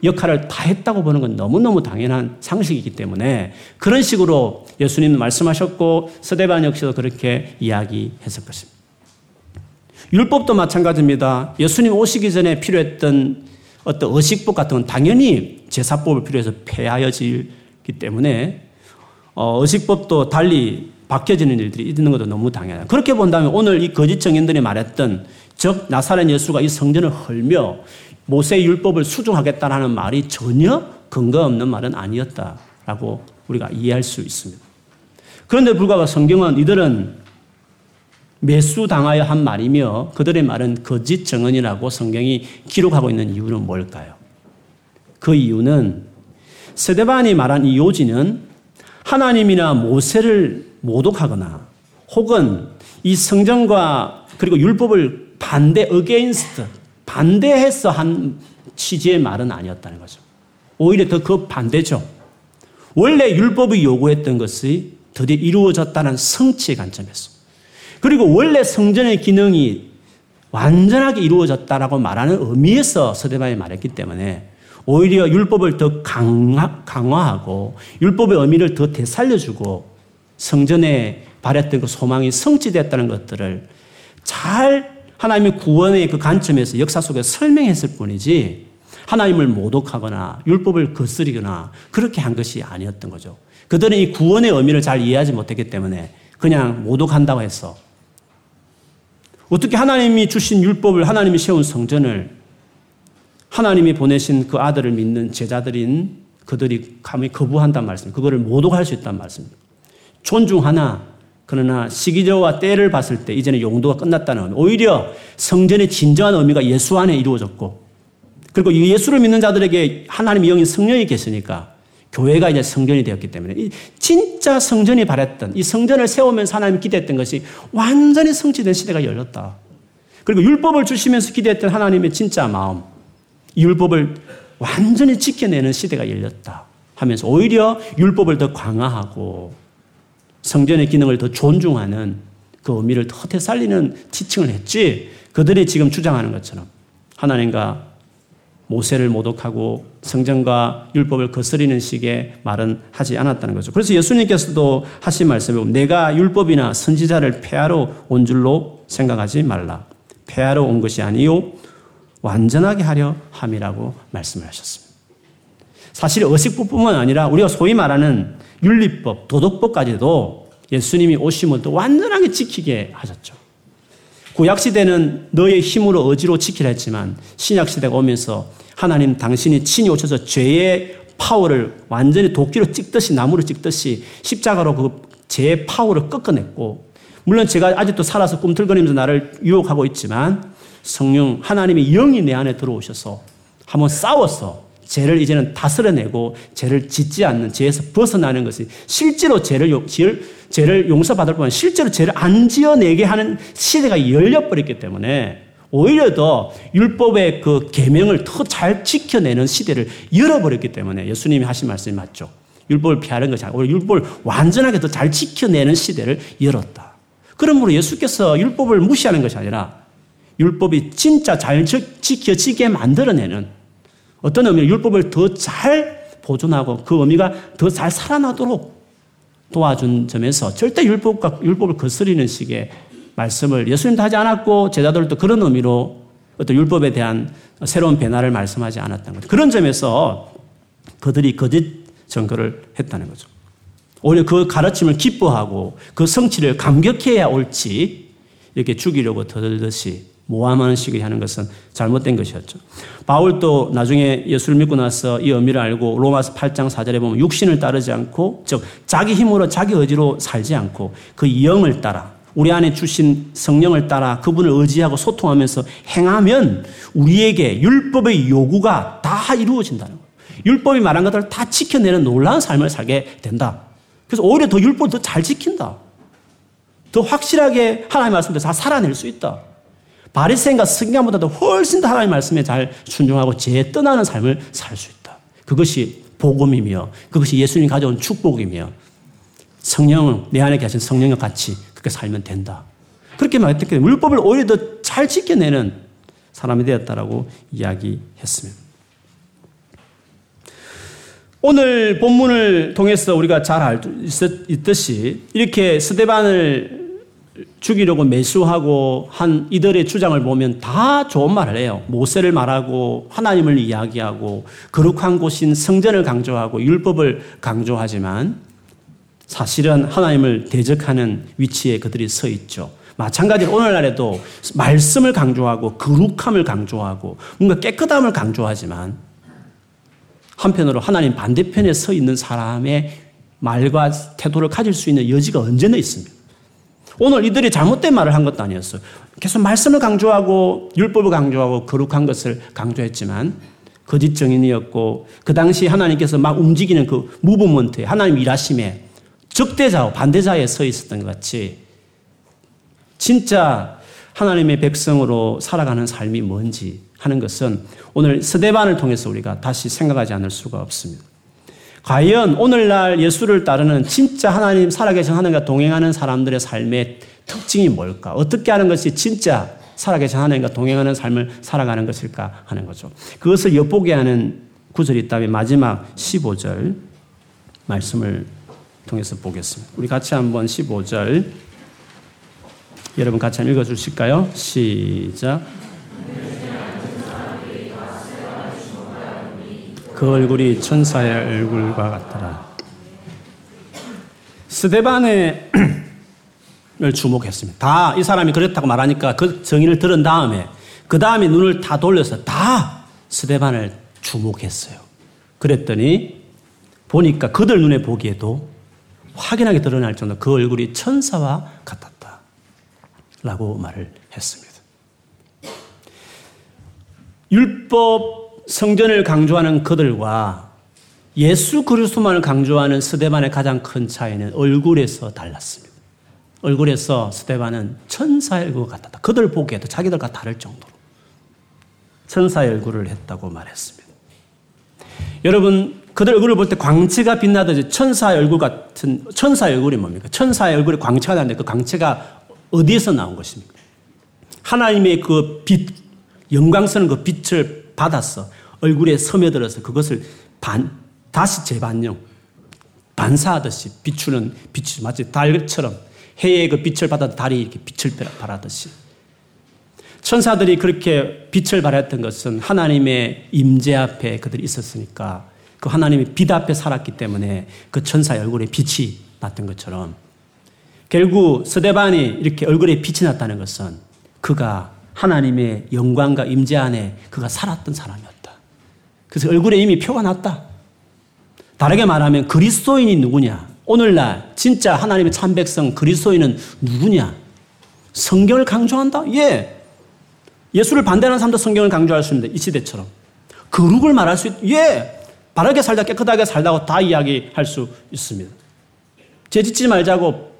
Speaker 1: 역할을 다 했다고 보는 건 너무너무 당연한 상식이기 때문에 그런 식으로 예수님 말씀하셨고 서대반 역시도 그렇게 이야기했을 것입니다. 율법도 마찬가지입니다. 예수님 오시기 전에 필요했던 어떤 의식법 같은 건 당연히 제사법을 필요해서 폐하여지기 때문에 어, 의식법도 달리 바뀌어지는 일들이 있는 것도 너무 당연해요. 그렇게 본다면 오늘 이 거짓 정인들이 말했던 즉 나사렛 예수가 이 성전을 헐며 모세 율법을 수종하겠다라는 말이 전혀 근거 없는 말은 아니었다라고 우리가 이해할 수 있습니다. 그런데 불구하고 성경은 이들은 매수당하여 한 말이며 그들의 말은 거짓 정언이라고 성경이 기록하고 있는 이유는 뭘까요? 그 이유는 세대반이 말한 이 요지는 하나님이나 모세를 모독하거나 혹은 이 성전과 그리고 율법을 반대 against 반대해서 한 취지의 말은 아니었다는 거죠. 오히려 더 그 반대죠. 원래 율법이 요구했던 것이 드디어 이루어졌다는 성취의 관점에서 그리고 원래 성전의 기능이 완전하게 이루어졌다라고 말하는 의미에서 스데반이 말했기 때문에 오히려 율법을 더 강화, 강화하고 율법의 의미를 더 되살려주고 성전에 바랬던 그 소망이 성취됐다는 것들을 잘 하나님의 구원의 그 관점에서 역사 속에서 설명했을 뿐이지 하나님을 모독하거나 율법을 거스리거나 그렇게 한 것이 아니었던 거죠. 그들은 이 구원의 의미를 잘 이해하지 못했기 때문에 그냥 모독한다고 해서 어떻게 하나님이 주신 율법을 하나님이 세운 성전을 하나님이 보내신 그 아들을 믿는 제자들인 그들이 감히 거부한단 말씀, 그거를 모독할 수 있단 말씀입니다. 존중하나 그러나 시기저와 때를 봤을 때 이제는 용도가 끝났다는 의미. 오히려 성전의 진정한 의미가 예수 안에 이루어졌고 그리고 예수를 믿는 자들에게 하나님의 영인 성령이 계시니까 교회가 이제 성전이 되었기 때문에 진짜 성전이 바랬던 이 성전을 세우면서 하나님이 기대했던 것이 완전히 성취된 시대가 열렸다. 그리고 율법을 주시면서 기대했던 하나님의 진짜 마음, 율법을 완전히 지켜내는 시대가 열렸다 하면서 오히려 율법을 더 강화하고 성전의 기능을 더 존중하는 그 의미를 더 되살리는 지칭을 했지 그들이 지금 주장하는 것처럼 하나님과 모세를 모독하고 성전과 율법을 거스리는 식의 말은 하지 않았다는 거죠. 그래서 예수님께서도 하신 말씀이 내가 율법이나 선지자를 폐하러 온 줄로 생각하지 말라. 폐하러 온 것이 아니요 완전하게 하려 함이라고 말씀을 하셨습니다. 사실 의식법뿐만 아니라 우리가 소위 말하는 윤리법, 도덕법까지도 예수님이 오심을 또 완전하게 지키게 하셨죠. 구약 시대는 너의 힘으로 의지로 지키라 했지만 신약 시대가 오면서 하나님 당신이 친히 오셔서 죄의 파워를 완전히 도끼로 찍듯이 나무로 찍듯이 십자가로 그 죄의 파워를 꺾어냈고 물론 제가 아직도 살아서 꿈틀거리면서 나를 유혹하고 있지만 성령 하나님의 영이 내 안에 들어오셔서 한번 싸워서 죄를 이제는 다스려내고 죄를 짓지 않는 죄에서 벗어나는 것이 실제로 죄를 죄를 용서받을 뿐만 실제로 죄를 안 지어내게 하는 시대가 열려버렸기 때문에 오히려 더 율법의 그 계명을 더 잘 지켜내는 시대를 열어버렸기 때문에 예수님이 하신 말씀이 맞죠. 율법을 피하는 것이 아니라 율법을 완전하게 더 잘 지켜내는 시대를 열었다. 그러므로 예수께서 율법을 무시하는 것이 아니라 율법이 진짜 잘 지켜지게 만들어내는 어떤 의미로 율법을 더 잘 보존하고 그 의미가 더 잘 살아나도록 도와준 점에서 절대 율법과 율법을 거스리는 식의 말씀을 예수님도 하지 않았고 제자들도 그런 의미로 어떤 율법에 대한 새로운 변화를 말씀하지 않았던 거죠. 그런 점에서 그들이 거짓 증거를 했다는 거죠. 오히려 그 가르침을 기뻐하고 그 성취를 감격해야 옳지 이렇게 죽이려고 더들듯이 모함하는 식의 하는 것은 잘못된 것이었죠. 바울도 나중에 예수를 믿고 나서 이 의미를 알고 로마서 8장 4절에 보면 육신을 따르지 않고 즉 자기 힘으로 자기 의지로 살지 않고 그 영을 따라 우리 안에 주신 성령을 따라 그분을 의지하고 소통하면서 행하면 우리에게 율법의 요구가 다 이루어진다는 거예요. 율법이 말한 것들을 다 지켜내는 놀라운 삶을 살게 된다. 그래서 오히려 더 율법을 더 잘 지킨다. 더 확실하게 하나님의 말씀대로 다 살아낼 수 있다. 바리새인과 승경보다도 훨씬 더 하나님의 말씀에 잘 순종하고 죄에 떠나는 삶을 살 수 있다. 그것이 복음이며 그것이 예수님이 가져온 축복이며 성령, 내 안에 계신 성령과 같이 그렇게 살면 된다. 그렇게 말했기 율법을 오히려 더 잘 지켜내는 사람이 되었다라고 이야기했습니다. 오늘 본문을 통해서 우리가 잘 알듯이 이렇게 스데반을 죽이려고 매수하고 한 이들의 주장을 보면 다 좋은 말을 해요. 모세를 말하고 하나님을 이야기하고 거룩한 곳인 성전을 강조하고 율법을 강조하지만 사실은 하나님을 대적하는 위치에 그들이 서 있죠. 마찬가지로 오늘날에도 말씀을 강조하고 거룩함을 강조하고 뭔가 깨끗함을 강조하지만 한편으로 하나님 반대편에 서 있는 사람의 말과 태도를 가질 수 있는 여지가 언제나 있습니다. 오늘 이들이 잘못된 말을 한 것도 아니었어요. 계속 말씀을 강조하고 율법을 강조하고 거룩한 것을 강조했지만 거짓 정인이었고 그 당시 하나님께서 막 움직이는 그 무브먼트에 하나님 일하심에 적대자와 반대자에 서 있었던 것 같이 진짜 하나님의 백성으로 살아가는 삶이 뭔지 하는 것은 오늘 스데반을 통해서 우리가 다시 생각하지 않을 수가 없습니다. 과연 오늘날 예수를 따르는 진짜 하나님 살아계신 하나님과 동행하는 사람들의 삶의 특징이 뭘까? 어떻게 하는 것이 진짜 살아계신 하나님과 동행하는 삶을 살아가는 것일까 하는 거죠. 그것을 엿보게 하는 구절이 있다면 마지막 15절 말씀을 통해서 보겠습니다. 우리 같이 한번 15절 여러분 같이 한번 읽어 주실까요? 시작. 그 얼굴이 천사의 얼굴과 같더라. 스데반을 주목했습니다. 다 이 사람이 그랬다고 말하니까 그 정의를 들은 다음에 그 다음에 눈을 다 돌려서 다 스데반을 주목했어요. 그랬더니 보니까 그들 눈에 보기에도 확연하게 드러날 정도 그 얼굴이 천사와 같았다. 라고 말을 했습니다. 율법 성전을 강조하는 그들과 예수 그리스도만을 강조하는 스데반의 가장 큰 차이는 얼굴에서 달랐습니다. 얼굴에서 스데반은 천사의 얼굴 같았다. 그들 보기에도 자기들과 다를 정도로 천사의 얼굴을 했다고 말했습니다. 여러분 그들 얼굴을 볼 때 광채가 빛나듯이 천사의 얼굴 같은 천사의 얼굴이 뭡니까? 천사의 얼굴에 광채가 나는데 그 광채가 어디에서 나온 것입니까? 하나님의 그 빛, 영광스러운 그 빛을 받아서 얼굴에 스며들어서 그것을 반, 다시 재반영, 반사하듯이 비추는 빛이 마치 달처럼 해의 그 빛을 받아 달이 이렇게 빛을 발하듯이. 천사들이 그렇게 빛을 발했던 것은 하나님의 임재 앞에 그들이 있었으니까 그 하나님의 빛 앞에 살았기 때문에 그 천사의 얼굴에 빛이 났던 것처럼. 결국 스데반이 이렇게 얼굴에 빛이 났다는 것은 그가 하나님의 영광과 임재 안에 그가 살았던 사람이었다. 그래서 얼굴에 이미 표가 났다. 다르게 말하면 그리스도인이 누구냐? 오늘날 진짜 하나님의 참 백성 그리스도인은 누구냐? 성경을 강조한다? 예. 예수를 반대하는 사람도 성경을 강조할 수 있는데 이 시대처럼 거룩을 말할 수 있, 예. 바르게 살다 깨끗하게 살다고 다 이야기할 수 있습니다. 죄 짓지 말자고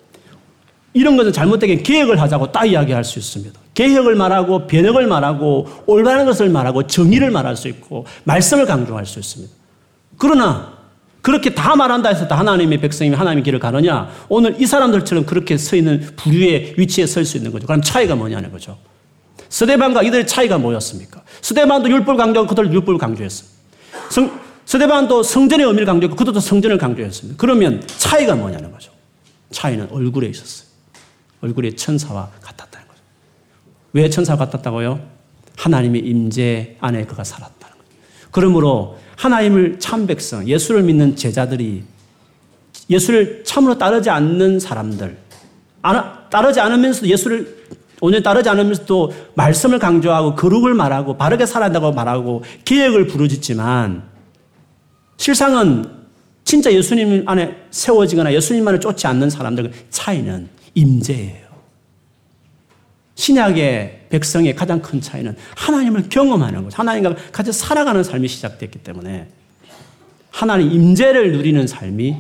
Speaker 1: 이런 것은 잘못되게 개혁을 하자고 다 이야기할 수 있습니다. 개혁을 말하고 변혁을 말하고 올바른 것을 말하고 정의를 말할 수 있고 말씀을 강조할 수 있습니다. 그러나 그렇게 다 말한다 해서 다 하나님의 백성이 하나님의 길을 가느냐? 오늘 이 사람들처럼 그렇게 서 있는 부류의 위치에 설 수 있는 거죠. 그럼 차이가 뭐냐는 거죠. 스데반과 이들의 차이가 뭐였습니까? 스데반도 율법을 강조하고 그들 율법을 강조했습니다. 성, 스데반도 성전의 의미를 강조했고 그들도 성전을 강조했습니다. 그러면 차이가 뭐냐는 거죠. 차이는 얼굴에 있었어요. 얼굴에 천사와. 왜 천사와 같았다고요? 하나님의 임재 안에 그가 살았다는 거죠. 그러므로 하나님을 참 백성, 예수를 믿는 제자들이 예수를 참으로 따르지 않는 사람들, 따르지 않으면서도 예수를 오늘 따르지 않으면서도 말씀을 강조하고 거룩을 말하고 바르게 살아다고 말하고 계획을 부르짖지만 실상은 진짜 예수님 안에 세워지거나 예수님만을 쫓지 않는 사람들 차이는 임재예요. 신약의 백성의 가장 큰 차이는 하나님을 경험하는 것, 하나님과 같이 살아가는 삶이 시작됐기 때문에 하나님 임재를 누리는 삶이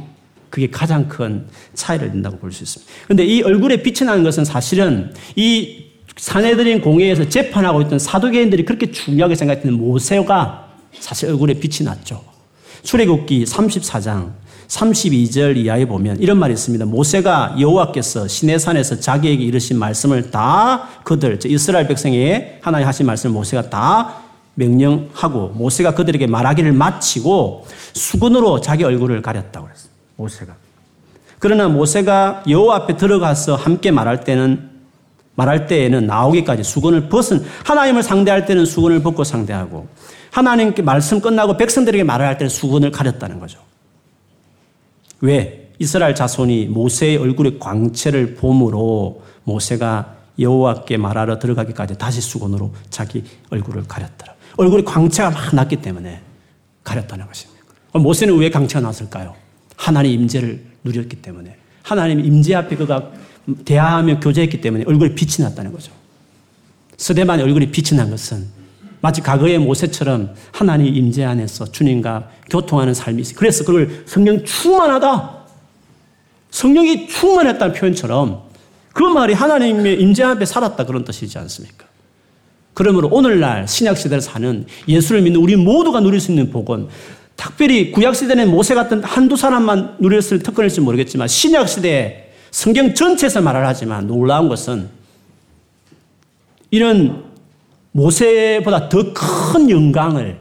Speaker 1: 그게 가장 큰 차이를 낸다고 볼 수 있습니다. 그런데 이 얼굴에 빛이 나는 것은 사실은 이 사내들인 공회에서 재판하고 있던 사도계인들이 그렇게 중요하게 생각했던 모세가 사실 얼굴에 빛이 났죠. 출애굽기 34장 32절 이하에 보면 이런 말이 있습니다. 모세가 여호와께서 시내산에서 자기에게 이르신 말씀을 다 그들 이스라엘 백성에게 하나님 하신 말씀을 모세가 다 명령하고 모세가 그들에게 말하기를 마치고 수건으로 자기 얼굴을 가렸다고 그랬어요. 모세가. 그러나 모세가 여호와 앞에 들어가서 함께 말할 때는 말할 때에는 나오기까지 수건을 벗은 하나님을 상대할 때는 수건을 벗고 상대하고 하나님께 말씀 끝나고 백성들에게 말을 할 때는 수건을 가렸다는 거죠. 왜? 이스라엘 자손이 모세의 얼굴의 광채를 봄으로 모세가 여호와께 말하러 들어가기까지 다시 수건으로 자기 얼굴을 가렸더라. 얼굴에 광채가 막 났기 때문에 가렸다는 것입니다. 모세는 왜 광채가 났을까요? 하나님 임재를 누렸기 때문에 하나님 임재 앞에 그가 대화하며 교제했기 때문에 얼굴에 빛이 났다는 거죠. 스데반의 얼굴에 빛이 난 것은 마치 과거의 모세처럼 하나님 임재 안에서 주님과 교통하는 삶이 있어요. 그래서 그걸 성령 충만하다. 성령이 충만했다는 표현처럼 그 말이 하나님의 임재 앞에 살았다 그런 뜻이지 않습니까? 그러므로 오늘날 신약 시대를 사는 예수를 믿는 우리 모두가 누릴 수 있는 복은 특별히 구약 시대는 모세 같은 한두 사람만 누렸을 특권일지 모르겠지만 신약 시대에 성경 전체에서 말을 하지만 놀라운 것은 이런 모세보다 더 큰 영광을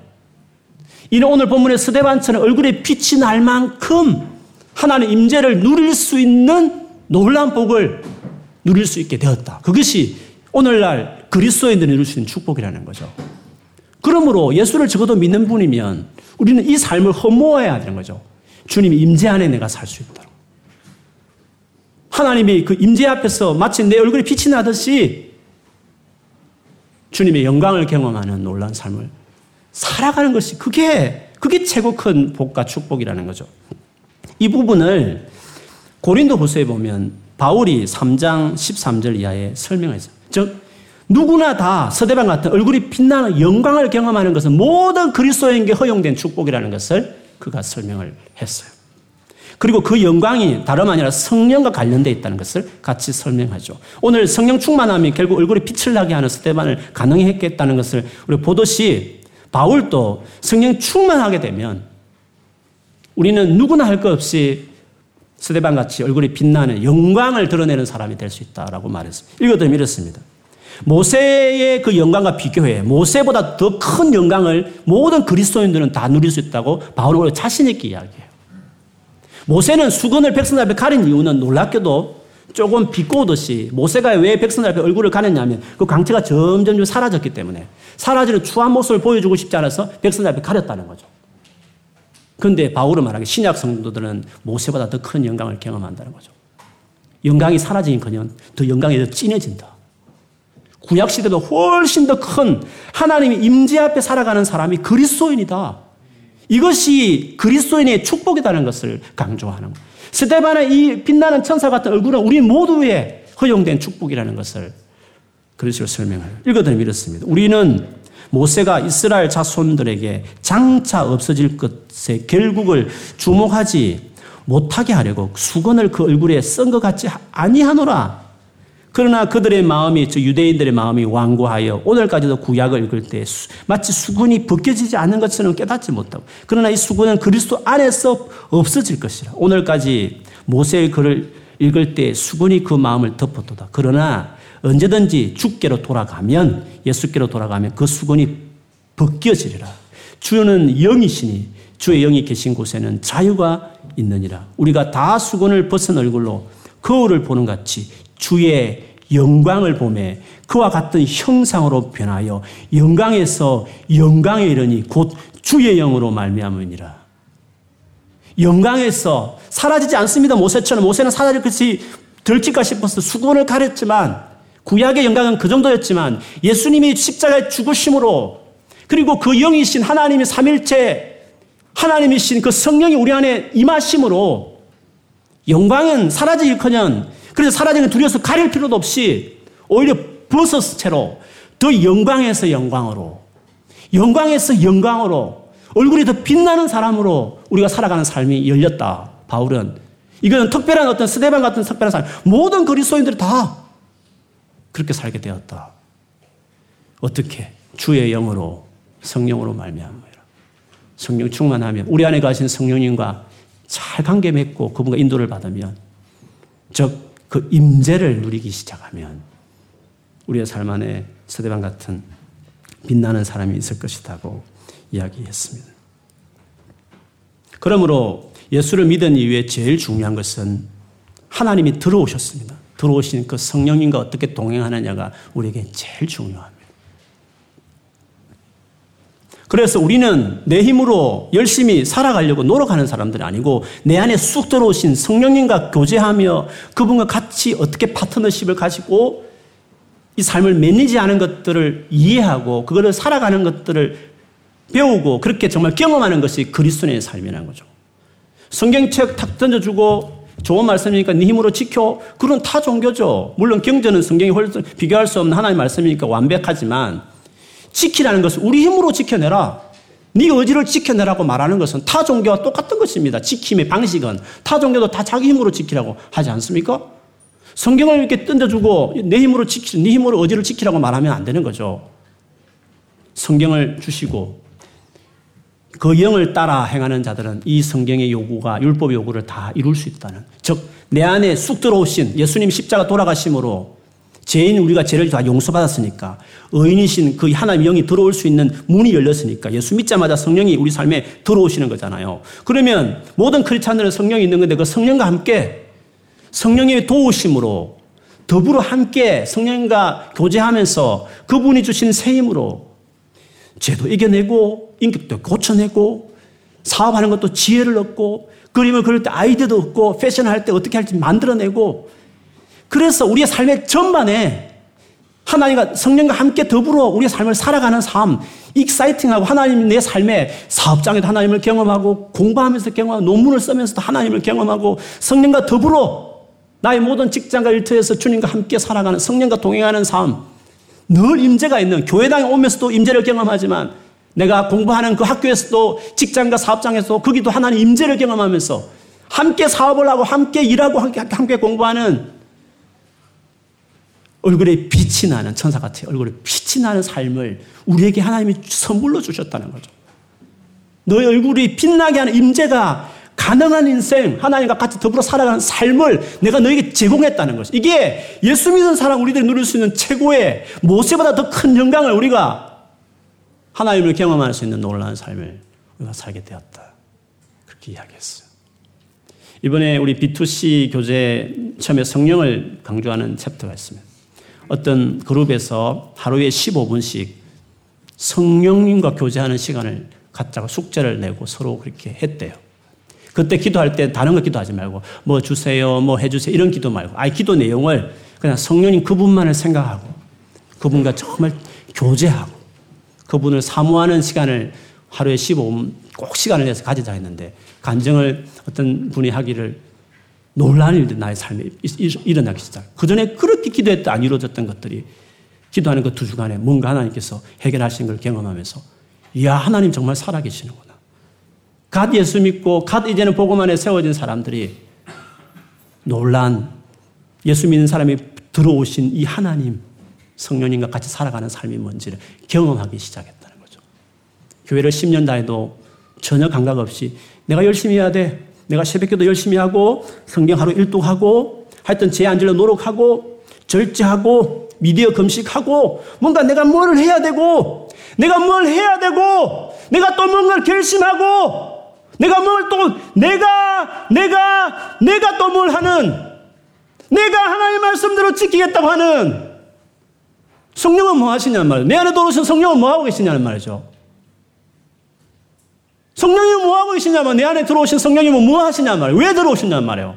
Speaker 1: 이는 오늘 본문의 스데반처럼 얼굴에 빛이 날 만큼 하나님 임재를 누릴 수 있는 놀라운 복을 누릴 수 있게 되었다. 그것이 오늘날 그리스도인들이 누릴 수 있는 축복이라는 거죠. 그러므로 예수를 적어도 믿는 분이면 우리는 이 삶을 허무해야 되는 거죠. 주님이 임재 안에 내가 살 수 있도록. 하나님이 그 임재 앞에서 마치 내 얼굴에 빛이 나듯이 주님의 영광을 경험하는 놀라운 삶을 살아가는 것이 그게 그게 최고 큰 복과 축복이라는 거죠. 이 부분을 고린도 후서에 보면 바울이 3장 13절 이하에 설명했어요. 즉 누구나 다 서대방 같은 얼굴이 빛나는 영광을 경험하는 것은 모든 그리스도인에게 허용된 축복이라는 것을 그가 설명을 했어요. 그리고 그 영광이 다름 아니라 성령과 관련되어 있다는 것을 같이 설명하죠. 오늘 성령 충만함이 결국 얼굴에 빛을 나게 하는 스테반을 가능했겠다는 것을 우리 보듯이 바울도 성령 충만하게 되면 우리는 누구나 할 것 없이 스테반 같이 얼굴이 빛나는 영광을 드러내는 사람이 될 수 있다라고 말했습니다. 읽어드리면 이렇습니다. 모세의 그 영광과 비교해 모세보다 더 큰 영광을 모든 그리스도인들은 다 누릴 수 있다고 바울은 자신 있게 이야기해요. 모세는 수건을 백성 앞에 가린 이유는 놀랍게도 조금 비꼬듯이 모세가 왜 백성 앞에 얼굴을 가렸냐면 그 광채가 점점 사라졌기 때문에 사라지는 추한 모습을 보여주고 싶지 않아서 백성 앞에 가렸다는 거죠. 그런데 바울은 말하기 신약 성도들은 모세보다 더 큰 영광을 경험한다는 거죠. 영광이 사라지니커녕 더 영광이 더 진해진다. 구약 시대도 훨씬 더 큰 하나님의 임재 앞에 살아가는 사람이 그리스도인이다. 이것이 그리스도인의 축복이라는 것을 강조하는 거예요. 스테반의 이 빛나는 천사 같은 얼굴은 우리 모두의 허용된 축복이라는 것을 그리스로 설명해요. 읽어드리면 이렇습니다. 우리는 모세가 이스라엘 자손들에게 장차 없어질 것에 결국을 주목하지 못하게 하려고 수건을 그 얼굴에 쓴 것 같지 아니하노라. 그러나 그들의 마음이 저 유대인들의 마음이 완고하여 오늘까지도 구약을 읽을 때 수, 마치 수군이 벗겨지지 않는 것처럼 깨닫지 못하고 그러나 이 수군은 그리스도 안에서 없어질 것이라. 오늘까지 모세의 글을 읽을 때 수군이 그 마음을 덮었도다. 그러나 언제든지 주께로 돌아가면 예수께로 돌아가면 그 수군이 벗겨지리라. 주는 영이시니 주의 영이 계신 곳에는 자유가 있느니라. 우리가 다 수군을 벗은 얼굴로 거울을 보는 같이 주의 영광을 보매 그와 같은 형상으로 변하여 영광에서 영광에 이르니 곧 주의 영으로 말미암으니라. 영광에서 사라지지 않습니다. 모세처럼 모세는 사라질 것이 들킬까 싶어서 수건을 가렸지만 구약의 영광은 그 정도였지만 예수님이 십자가에 죽으심으로 그리고 그 영이신 하나님의 삼일체 하나님이신 그 성령이 우리 안에 임하심으로 영광은 사라지기커녕 그래서 사라지는 두려워서 가릴 필요도 없이 오히려 벗었 채로 더 영광에서 영광으로 영광에서 영광으로 얼굴이 더 빛나는 사람으로 우리가 살아가는 삶이 열렸다. 바울은 이거는 특별한 어떤 스데반 같은 특별한 삶 모든 그리스도인들이 다 그렇게 살게 되었다. 어떻게 주의 영으로 성령으로 말미암으라. 성령 충만하면 우리 안에 가신 성령님과 잘 관계 맺고 그분과 인도를 받으면 즉 그 임재를 누리기 시작하면 우리의 삶 안에 서대방 같은 빛나는 사람이 있을 것이라고 이야기했습니다. 그러므로 예수를 믿은 이후에 제일 중요한 것은 하나님이 들어오셨습니다. 들어오신 그 성령님과 어떻게 동행하느냐가 우리에게 제일 중요합니다. 그래서 우리는 내 힘으로 열심히 살아가려고 노력하는 사람들이 아니고 내 안에 쑥 들어오신 성령님과 교제하며 그분과 같이 어떻게 파트너십을 가지고 이 삶을 매니지하는 것들을 이해하고 그거를 살아가는 것들을 배우고 그렇게 정말 경험하는 것이 그리스도의 삶이라는 거죠. 성경책 탁 던져주고 좋은 말씀이니까 네 힘으로 지켜. 그런 타 종교죠. 물론 경전은 성경이 비교할 수 없는 하나님의 말씀이니까 완벽하지만 지키라는 것은 우리 힘으로 지켜내라. 네 의지를 지켜내라고 말하는 것은 타 종교와 똑같은 것입니다. 지킴의 방식은 타 종교도 다 자기 힘으로 지키라고 하지 않습니까? 성경을 이렇게 던져주고 내 힘으로 지키, 네 힘으로 의지를 지키라고 말하면 안 되는 거죠. 성경을 주시고 그 영을 따라 행하는 자들은 이 성경의 요구가 율법의 요구를 다 이룰 수 있다는 즉 내 안에 쑥 들어오신 예수님 십자가 돌아가심으로 죄인 우리가 죄를 다 용서받았으니까 의인이신 그 하나님 영이 들어올 수 있는 문이 열렸으니까 예수 믿자마자 성령이 우리 삶에 들어오시는 거잖아요. 그러면 모든 크리스찬들은 성령이 있는 건데 그 성령과 함께 성령의 도우심으로 더불어 함께 성령과 교제하면서 그분이 주신 새 힘으로 죄도 이겨내고 인격도 고쳐내고 사업하는 것도 지혜를 얻고 그림을 그릴 때 아이디어도 얻고 패션할 때 어떻게 할지 만들어내고 그래서 우리의 삶의 전반에 하나님과 성령과 함께 더불어 우리의 삶을 살아가는 삶, 익사이팅하고 하나님 내 삶에 사업장에도 하나님을 경험하고 공부하면서 경험하고 논문을 쓰면서도 하나님을 경험하고 성령과 더불어 나의 모든 직장과 일터에서 주님과 함께 살아가는 성령과 동행하는 삶, 늘 임재가 있는 교회당에 오면서도 임재를 경험하지만 내가 공부하는 그 학교에서도 직장과 사업장에서 거기도 하나님 임재를 경험하면서 함께 사업을 하고 함께 일하고 함께 공부하는 얼굴에 빛이 나는 천사 같아요. 얼굴에 빛이 나는 삶을 우리에게 하나님이 선물로 주셨다는 거죠. 너의 얼굴이 빛나게 하는 임재가 가능한 인생, 하나님과 같이 더불어 살아가는 삶을 내가 너에게 제공했다는 것이. 이게 예수 믿는 사람 우리들이 누릴 수 있는 최고의 모세보다 더 큰 영광을 우리가 하나님을 경험할 수 있는 놀라운 삶을 우리가 살게 되었다. 그렇게 이야기했어요. 이번에 우리 B2C 교재 처음에 성령을 강조하는 챕터가 있습니다. 어떤 그룹에서 하루에 15분씩 성령님과 교제하는 시간을 갖자고 숙제를 내고 서로 그렇게 했대요. 그때 기도할 때 다른 거 기도하지 말고 뭐 주세요, 뭐 해주세요 이런 기도 말고 아예 기도 내용을 그냥 성령님 그분만을 생각하고 그분과 정말 교제하고 그분을 사모하는 시간을 하루에 15분 꼭 시간을 내서 가지자 했는데 간증을 어떤 분이 하기를 놀라운 일들이 나의 삶에 일어나기 시작. 그 전에 그렇게 기도했다 안 이루어졌던 것들이 기도하는 그 두 주간에 뭔가 하나님께서 해결하신 걸 경험하면서 이야 하나님 정말 살아계시는구나. 갓 예수 믿고 갓 이제는 복음 안에 세워진 사람들이 놀란 예수 믿는 사람이 들어오신 이 하나님 성령님과 같이 살아가는 삶이 뭔지를 경험하기 시작했다는 거죠. 교회를 10년 다해도 전혀 감각 없이 내가 열심히 해야 돼. 내가 새벽기도 열심히 하고 성경 하루 일독하고 하여튼 제안 질러 노력하고 절제하고 미디어 금식하고 뭔가 내가 뭘 해야 되고 내가 뭘 해야 되고 내가 또 뭔가를 결심하고 내가 뭘 또 내가 내가 내가 또 뭘 하는 내가 하나님의 말씀대로 지키겠다고 하는 성령은 뭐 하시냐는 말이에요. 내 안에 들어오신 성령은 뭐 하고 계시냐는 말이죠. 성령이 뭐 하고 계시냐면 내 안에 들어오신 성령이 뭐 하시냔 말이에요. 왜 들어오시냔 말이에요.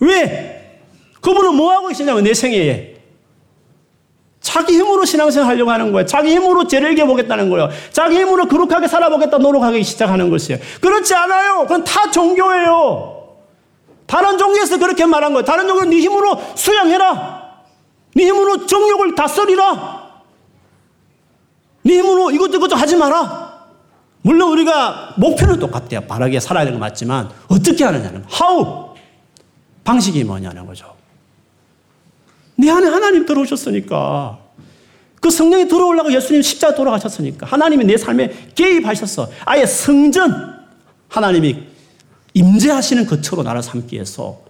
Speaker 1: 왜? 그분은 뭐 하고 계시냐면 내 생애에 자기 힘으로 신앙생활 하려고 하는 거예요. 자기 힘으로 죄를 이겨보겠다는 거예요. 자기 힘으로 거룩하게 살아보겠다 노력하기 시작하는 것이에요. 그렇지 않아요. 그건 다 종교예요. 다른 종교에서 그렇게 말한 거예요. 다른 종교는 네 힘으로 수양해라. 네 힘으로 정욕을 다스리라. 네 힘으로 이것저것 하지 마라. 물론 우리가 목표는 똑같대요. 바르게 살아야 되는 건 맞지만 어떻게 하느냐는 how 방식이 뭐냐는 거죠. 내 안에 하나님 들어오셨으니까 그 성령이 들어오려고 예수님 십자가 돌아가셨으니까 하나님이 내 삶에 개입하셨어. 아예 성전 하나님이 임재하시는 거처로 나를 삼기 위해서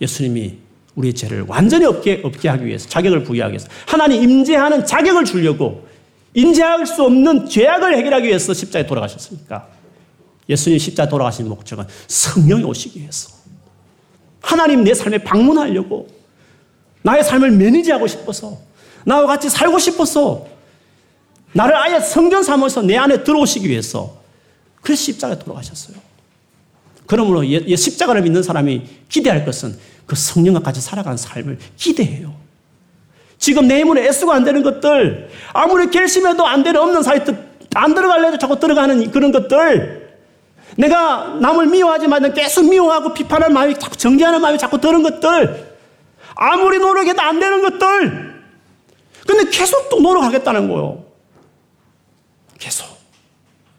Speaker 1: 예수님이 우리의 죄를 완전히 없게, 없게 하기 위해서 자격을 부여하기 위해서 하나님 임재하는 자격을 주려고 인재할 수 없는 죄악을 해결하기 위해서 십자가에 돌아가셨으니까 예수님 십자가 돌아가신 목적은 성령이 오시기 위해서 하나님 내 삶에 방문하려고 나의 삶을 매니지하고 싶어서 나와 같이 살고 싶어서 나를 아예 성전 삼아서 내 안에 들어오시기 위해서 그래서 십자가에 돌아가셨어요. 그러므로 십자가를 믿는 사람이 기대할 것은 그 성령과 같이 살아가는 삶을 기대해요. 지금 내 힘으로 애쓰고 안 되는 것들, 아무리 결심해도 안 되는 없는 사이트, 안 들어갈래도 자꾸 들어가는 그런 것들, 내가 남을 미워하지만 계속 미워하고 비판하는 마음이 자꾸 정죄하는 마음이 자꾸 드는 것들, 아무리 노력해도 안 되는 것들, 근데 계속 또 노력하겠다는 거예요. 계속.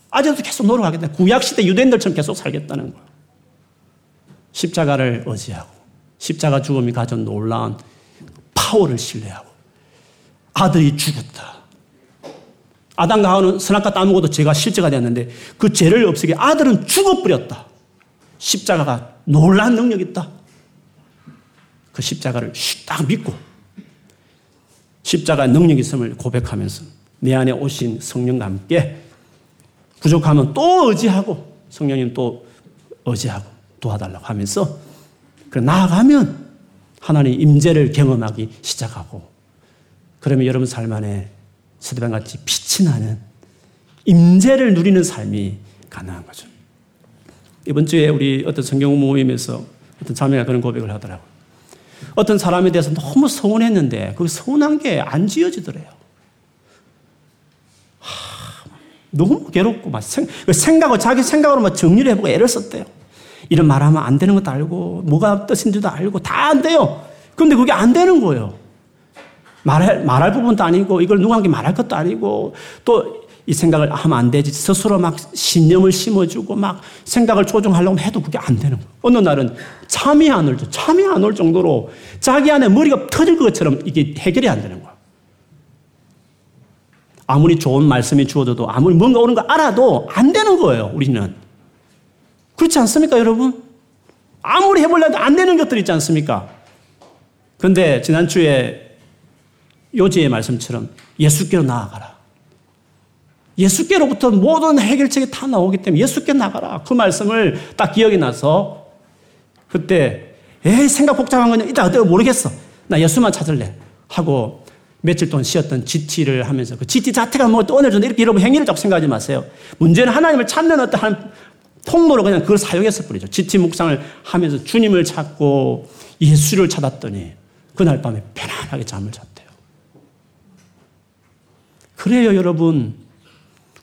Speaker 1: 아직도 계속 노력하겠다. 구약시대 유대인들처럼 계속 살겠다는 거예요. 십자가를 의지하고, 십자가 죽음이 가진 놀라운 파워를 신뢰하고, 아들이 죽었다. 아담과 하와는 선악과 따먹어도 죄가 실제가 되었는데 그 죄를 없애게 아들은 죽어버렸다. 십자가가 놀란 능력이 있다. 그 십자가를 딱 믿고 십자가 능력이 있음을 고백하면서 내 안에 오신 성령과 함께 부족하면 또 의지하고 성령님 또 의지하고 도와달라고 하면서 그 나아가면 하나님 임재를 경험하기 시작하고 그러면 여러분 삶 안에 서대방 같이 빛이 나는 임재를 누리는 삶이 가능한 거죠. 이번 주에 우리 어떤 성경 모임에서 어떤 자매가 그런 고백을 하더라고요. 어떤 사람에 대해서 너무 서운했는데 그 서운한 게 안 지어지더래요. 하, 너무 괴롭고 막그 생각을 자기 생각으로 막 정리를 해보고 애를 썼대요. 이런 말 하면 안 되는 것도 알고 뭐가 뜻인지도 알고 다 안 돼요. 근데 그게 안 되는 거예요. 말할, 말할 부분도 아니고 이걸 누구한테 말할 것도 아니고 또 이 생각을 하면 안 되지. 스스로 막 신념을 심어주고 막 생각을 조정하려고 해도 그게 안 되는 거예요. 어느 날은 잠이 안 올죠. 잠이 안 올 정도로 자기 안에 머리가 터질 것처럼 이게 해결이 안 되는 거예요. 아무리 좋은 말씀이 주어져도 아무리 뭔가 오는 거 알아도 안 되는 거예요. 우리는. 그렇지 않습니까, 여러분? 아무리 해보려도 안 되는 것들 있지 않습니까? 근데 지난주에 요지의 말씀처럼 예수께로 나아가라. 예수께로부터 모든 해결책이 다 나오기 때문에 예수께 나가라. 그 말씀을 딱 기억이 나서 그때 에이 생각 복잡한 거냐 이따 어때 모르겠어. 나 예수만 찾을래. 하고 며칠 동안 쉬었던 GT를 하면서 그 GT 자체가 뭐또 오늘 이렇게 여러분 행위를 자꾸 생각하지 마세요. 문제는 하나님을 찾는 어떠한 통로로 그냥 그걸 사용했을 뿐이죠. GT 묵상을 하면서 주님을 찾고 예수를 찾았더니 그날 밤에 편안하게 잠을 잤다. 그래요, 여러분.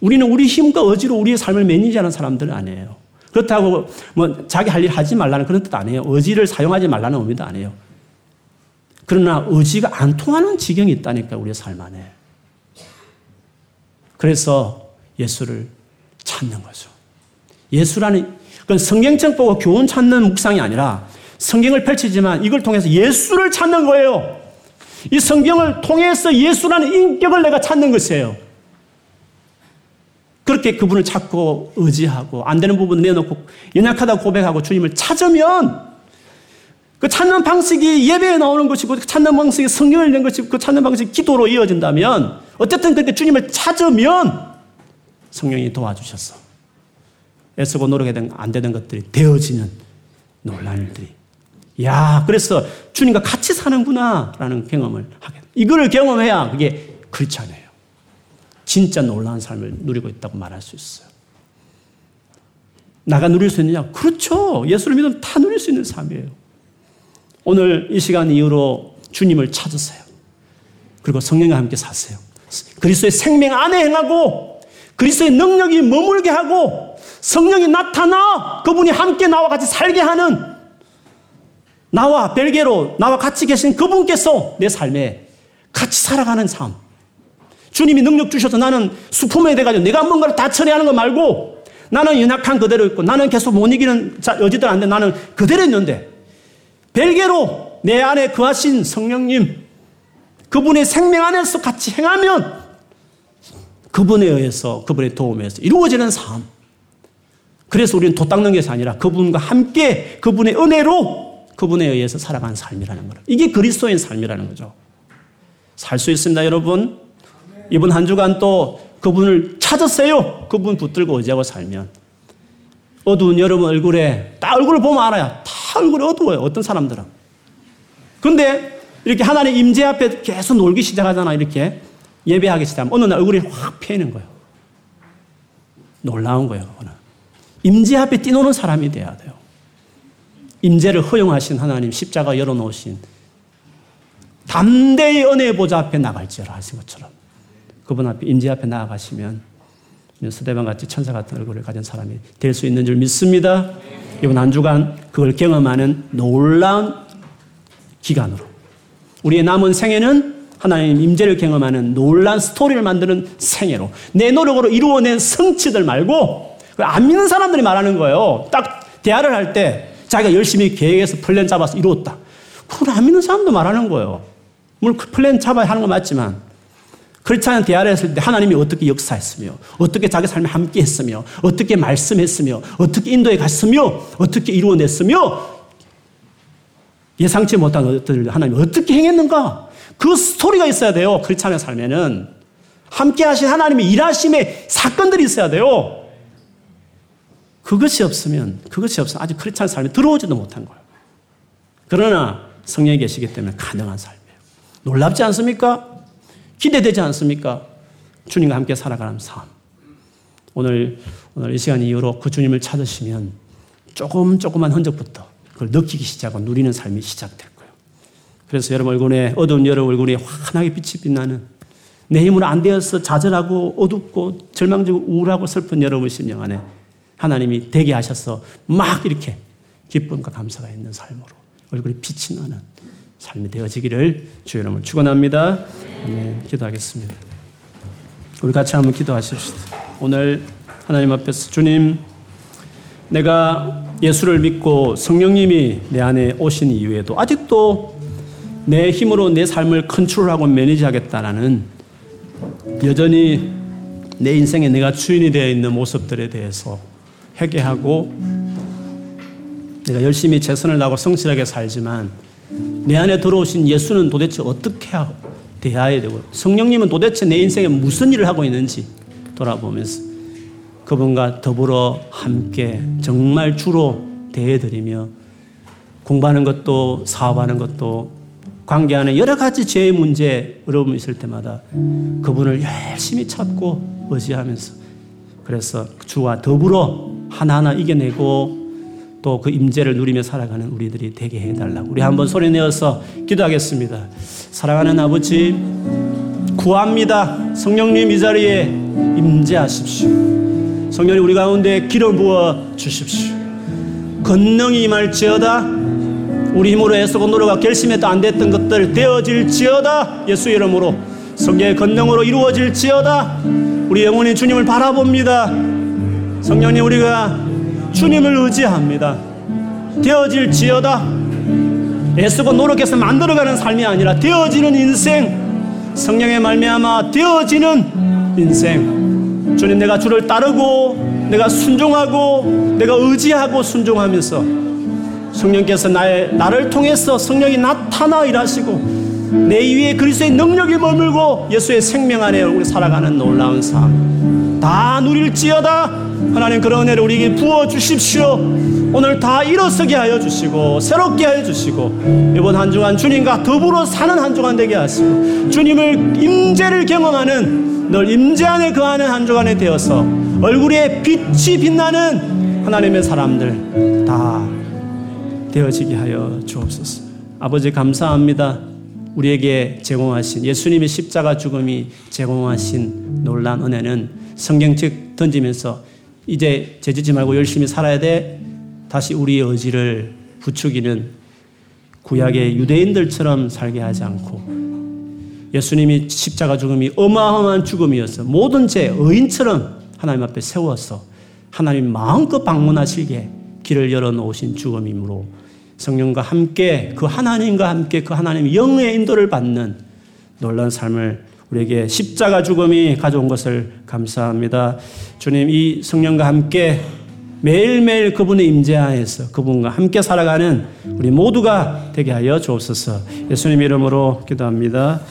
Speaker 1: 우리는 우리 힘과 의지로 우리의 삶을 매니지하는 사람들은 아니에요. 그렇다고 뭐 자기 할 일 하지 말라는 그런 뜻 아니에요. 의지를 사용하지 말라는 의미도 아니에요. 그러나 의지가 안 통하는 지경이 있다니까 우리의 삶 안에. 그래서 예수를 찾는 거죠. 예수라는 그건 성경책 보고 교훈 찾는 묵상이 아니라 성경을 펼치지만 이걸 통해서 예수를 찾는 거예요. 이 성경을 통해서 예수라는 인격을 내가 찾는 것이에요. 그렇게 그분을 찾고 의지하고 안 되는 부분 내놓고 연약하다고 고백하고 주님을 찾으면 그 찾는 방식이 예배에 나오는 것이고 그 찾는 방식이 성경을 읽는 것이고 그 찾는 방식이 기도로 이어진다면 어쨌든 그렇게 주님을 찾으면 성령이 도와주셨어. 애쓰고 노력해도 안 되는 것들이 되어지는 놀란 일들이 야, 그래서 주님과 같이 사는구나 라는 경험을 하게. 이거를 경험해야 그게 않아요. 진짜 놀라운 삶을 누리고 있다고 말할 수 있어요. 나가 누릴 수 있느냐? 그렇죠. 예수를 믿으면 다 누릴 수 있는 삶이에요. 오늘 이 시간 이후로 주님을 찾으세요. 그리고 성령과 함께 사세요. 그리스도의 생명 안에 행하고 그리스도의 능력이 머물게 하고 성령이 나타나 그분이 함께 나와 같이 살게 하는 나와 별개로 나와 같이 계신 그분께서 내 삶에 같이 살아가는 삶. 주님이 능력 주셔서 나는 수품에 돼가지고 내가 뭔가를 다 처리하는 거 말고 나는 연약한 그대로 있고 나는 계속 못 이기는 여지들 안 돼. 나는 그대로 있는데 별개로 내 안에 거하신 성령님 그분의 생명 안에서 같이 행하면 그분에 의해서 그분의 도움에서 이루어지는 삶. 그래서 우리는 도 닦는 것이 아니라 그분과 함께 그분의 은혜로 그분에 의해서 살아가는 삶이라는 거예요. 이게 그리스도인 삶이라는 거죠. 살 수 있습니다, 여러분. 이번 한 주간 또 그분을 찾았어요. 그분 붙들고 의지하고 살면. 어두운 여러분 얼굴에, 딱 얼굴을 보면 알아요. 다 얼굴이 어두워요. 어떤 사람들은. 근데 이렇게 하나님 임재 앞에 계속 놀기 시작하잖아. 이렇게 예배하기 시작하면 어느 날 얼굴이 확 패이는 거예요. 놀라운 거예요. 그거는. 임재 앞에 뛰노는 사람이 돼야 돼요. 임재를 허용하신 하나님 십자가 열어놓으신 담대히 은혜의 보좌 앞에 나갈지어라 하신 것처럼 그분 앞에 임재 앞에 나아가시면 스데반 같이 천사 같은 얼굴을 가진 사람이 될 수 있는 줄 믿습니다. 이번 한 주간 그걸 경험하는 놀라운 기간으로 우리의 남은 생애는 하나님 임재를 경험하는 놀란 스토리를 만드는 생애로 내 노력으로 이루어낸 성취들 말고 안 믿는 사람들이 말하는 거예요. 딱 대화를 할 때 자기가 열심히 계획해서 플랜 잡아서 이루었다. 그걸 안 믿는 사람도 말하는 거예요. 물론 그 플랜 잡아야 하는 건 맞지만 그렇지 않은 대화를 했을 때 하나님이 어떻게 역사했으며 어떻게 자기 삶에 함께 했으며 어떻게 말씀했으며 어떻게 인도에 갔으며 어떻게 이루어냈으며 예상치 못한 것들을 하나님이 어떻게 행했는가 그 스토리가 있어야 돼요. 그렇지 않은 삶에는 함께 하신 하나님의 일하심의 사건들이 있어야 돼요. 그것이 없으면 그것이 없으면 그렇지 않은 삶에 들어오지도 못한 거예요. 그러나 성령이 계시기 때문에 가능한 삶이에요. 놀랍지 않습니까? 기대되지 않습니까? 주님과 함께 살아가는 삶. 오늘, 오늘 이 시간 이후로 그 주님을 찾으시면 조금, 조그만 흔적부터 그걸 느끼기 시작하고 누리는 삶이 시작될 거예요. 그래서 여러분 얼굴에, 어두운 여러분 얼굴에 환하게 빛이 빛나는 내 힘으로 안 되어서 좌절하고 어둡고 절망적이고 우울하고 슬픈 여러분 심령 안에 하나님이 되게 하셔서 막 이렇게 기쁨과 감사가 있는 삶으로 얼굴에 빛이 나는 삶이 되어지기를 주의 이름으로 축원합니다. 네, 기도하겠습니다. 우리 같이 한번 기도하십시다. 오늘 하나님 앞에서 주님, 내가 예수를 믿고 성령님이 내 안에 오신 이후에도 아직도 내 힘으로 내 삶을 컨트롤하고 매니지하겠다라는 여전히 내 인생에 내가 주인이 되어 있는 모습들에 대해서 회개하고 내가 열심히 최선을 다하고 성실하게 살지만 내 안에 들어오신 예수는 도대체 어떻게 대해야 되고 성령님은 도대체 내 인생에 무슨 일을 하고 있는지 돌아보면서 그분과 더불어 함께 정말 주로 대해드리며 공부하는 것도 사업하는 것도 관계 안에 여러 가지 죄의 문제 어려움이 있을 때마다 그분을 열심히 찾고 의지하면서 그래서 주와 더불어 하나하나 이겨내고 또 그 임재를 누리며 살아가는 우리들이 되게 해달라고 우리 한번 소리 내어서 기도하겠습니다. 사랑하는 아버지 구합니다. 성령님 이 자리에 임재하십시오. 성령님 우리 가운데 기름 부어 주십시오. 권능이 임할지어다 우리 힘으로 애쓰고 노력하 결심해도 안 됐던 것들 되어질지어다 예수 이름으로 성령의 권능으로 이루어질지어다 우리 영혼이 주님을 바라봅니다. 성령님 우리가 주님을 의지합니다. 되어질지어다. 애쓰고 노력해서 만들어가는 삶이 아니라 되어지는 인생. 성령의 말미암아 되어지는 인생. 주님 내가 주를 따르고 내가 순종하고 내가 의지하고 순종하면서 성령께서 나의 나를 통해서 성령이 나타나 일하시고 내 위에 그리스도의 능력이 머물고 예수의 생명 안에 우리 살아가는 놀라운 삶 다 누릴지어다 하나님 그런 은혜를 우리에게 부어 주십시오. 오늘 다 일어서게 하여 주시고 새롭게 하여 주시고 이번 한 주간 주님과 더불어 사는 한 주간 되게 하시고 주님을 임재를 경험하는 늘 임재 안에 거하는 한 주간이 되어서 얼굴에 빛이 빛나는 하나님의 사람들 다 되어지게 하여 주옵소서. 아버지 감사합니다. 우리에게 제공하신 예수님의 십자가 죽음이 제공하신 놀란 은혜는 성경 책 던지면서 이제 죄짓지 말고 열심히 살아야 돼. 다시 우리의 의지를 부추기는 구약의 유대인들처럼 살게 하지 않고 예수님이 십자가 죽음이 어마어마한 죽음이어서 모든 죄 의인처럼 하나님 앞에 세워서 하나님 마음껏 방문하시게 길을 열어 놓으신 죽음이므로 성령과 함께 그 하나님과 함께 그 하나님의 영의 인도를 받는 놀란 삶을 우리에게 십자가 죽음이 가져온 것을 감사합니다. 주님 이 성령과 함께 매일매일 그분의 임재하에서 그분과 함께 살아가는 우리 모두가 되게 하여 주옵소서. 예수님 이름으로 기도합니다.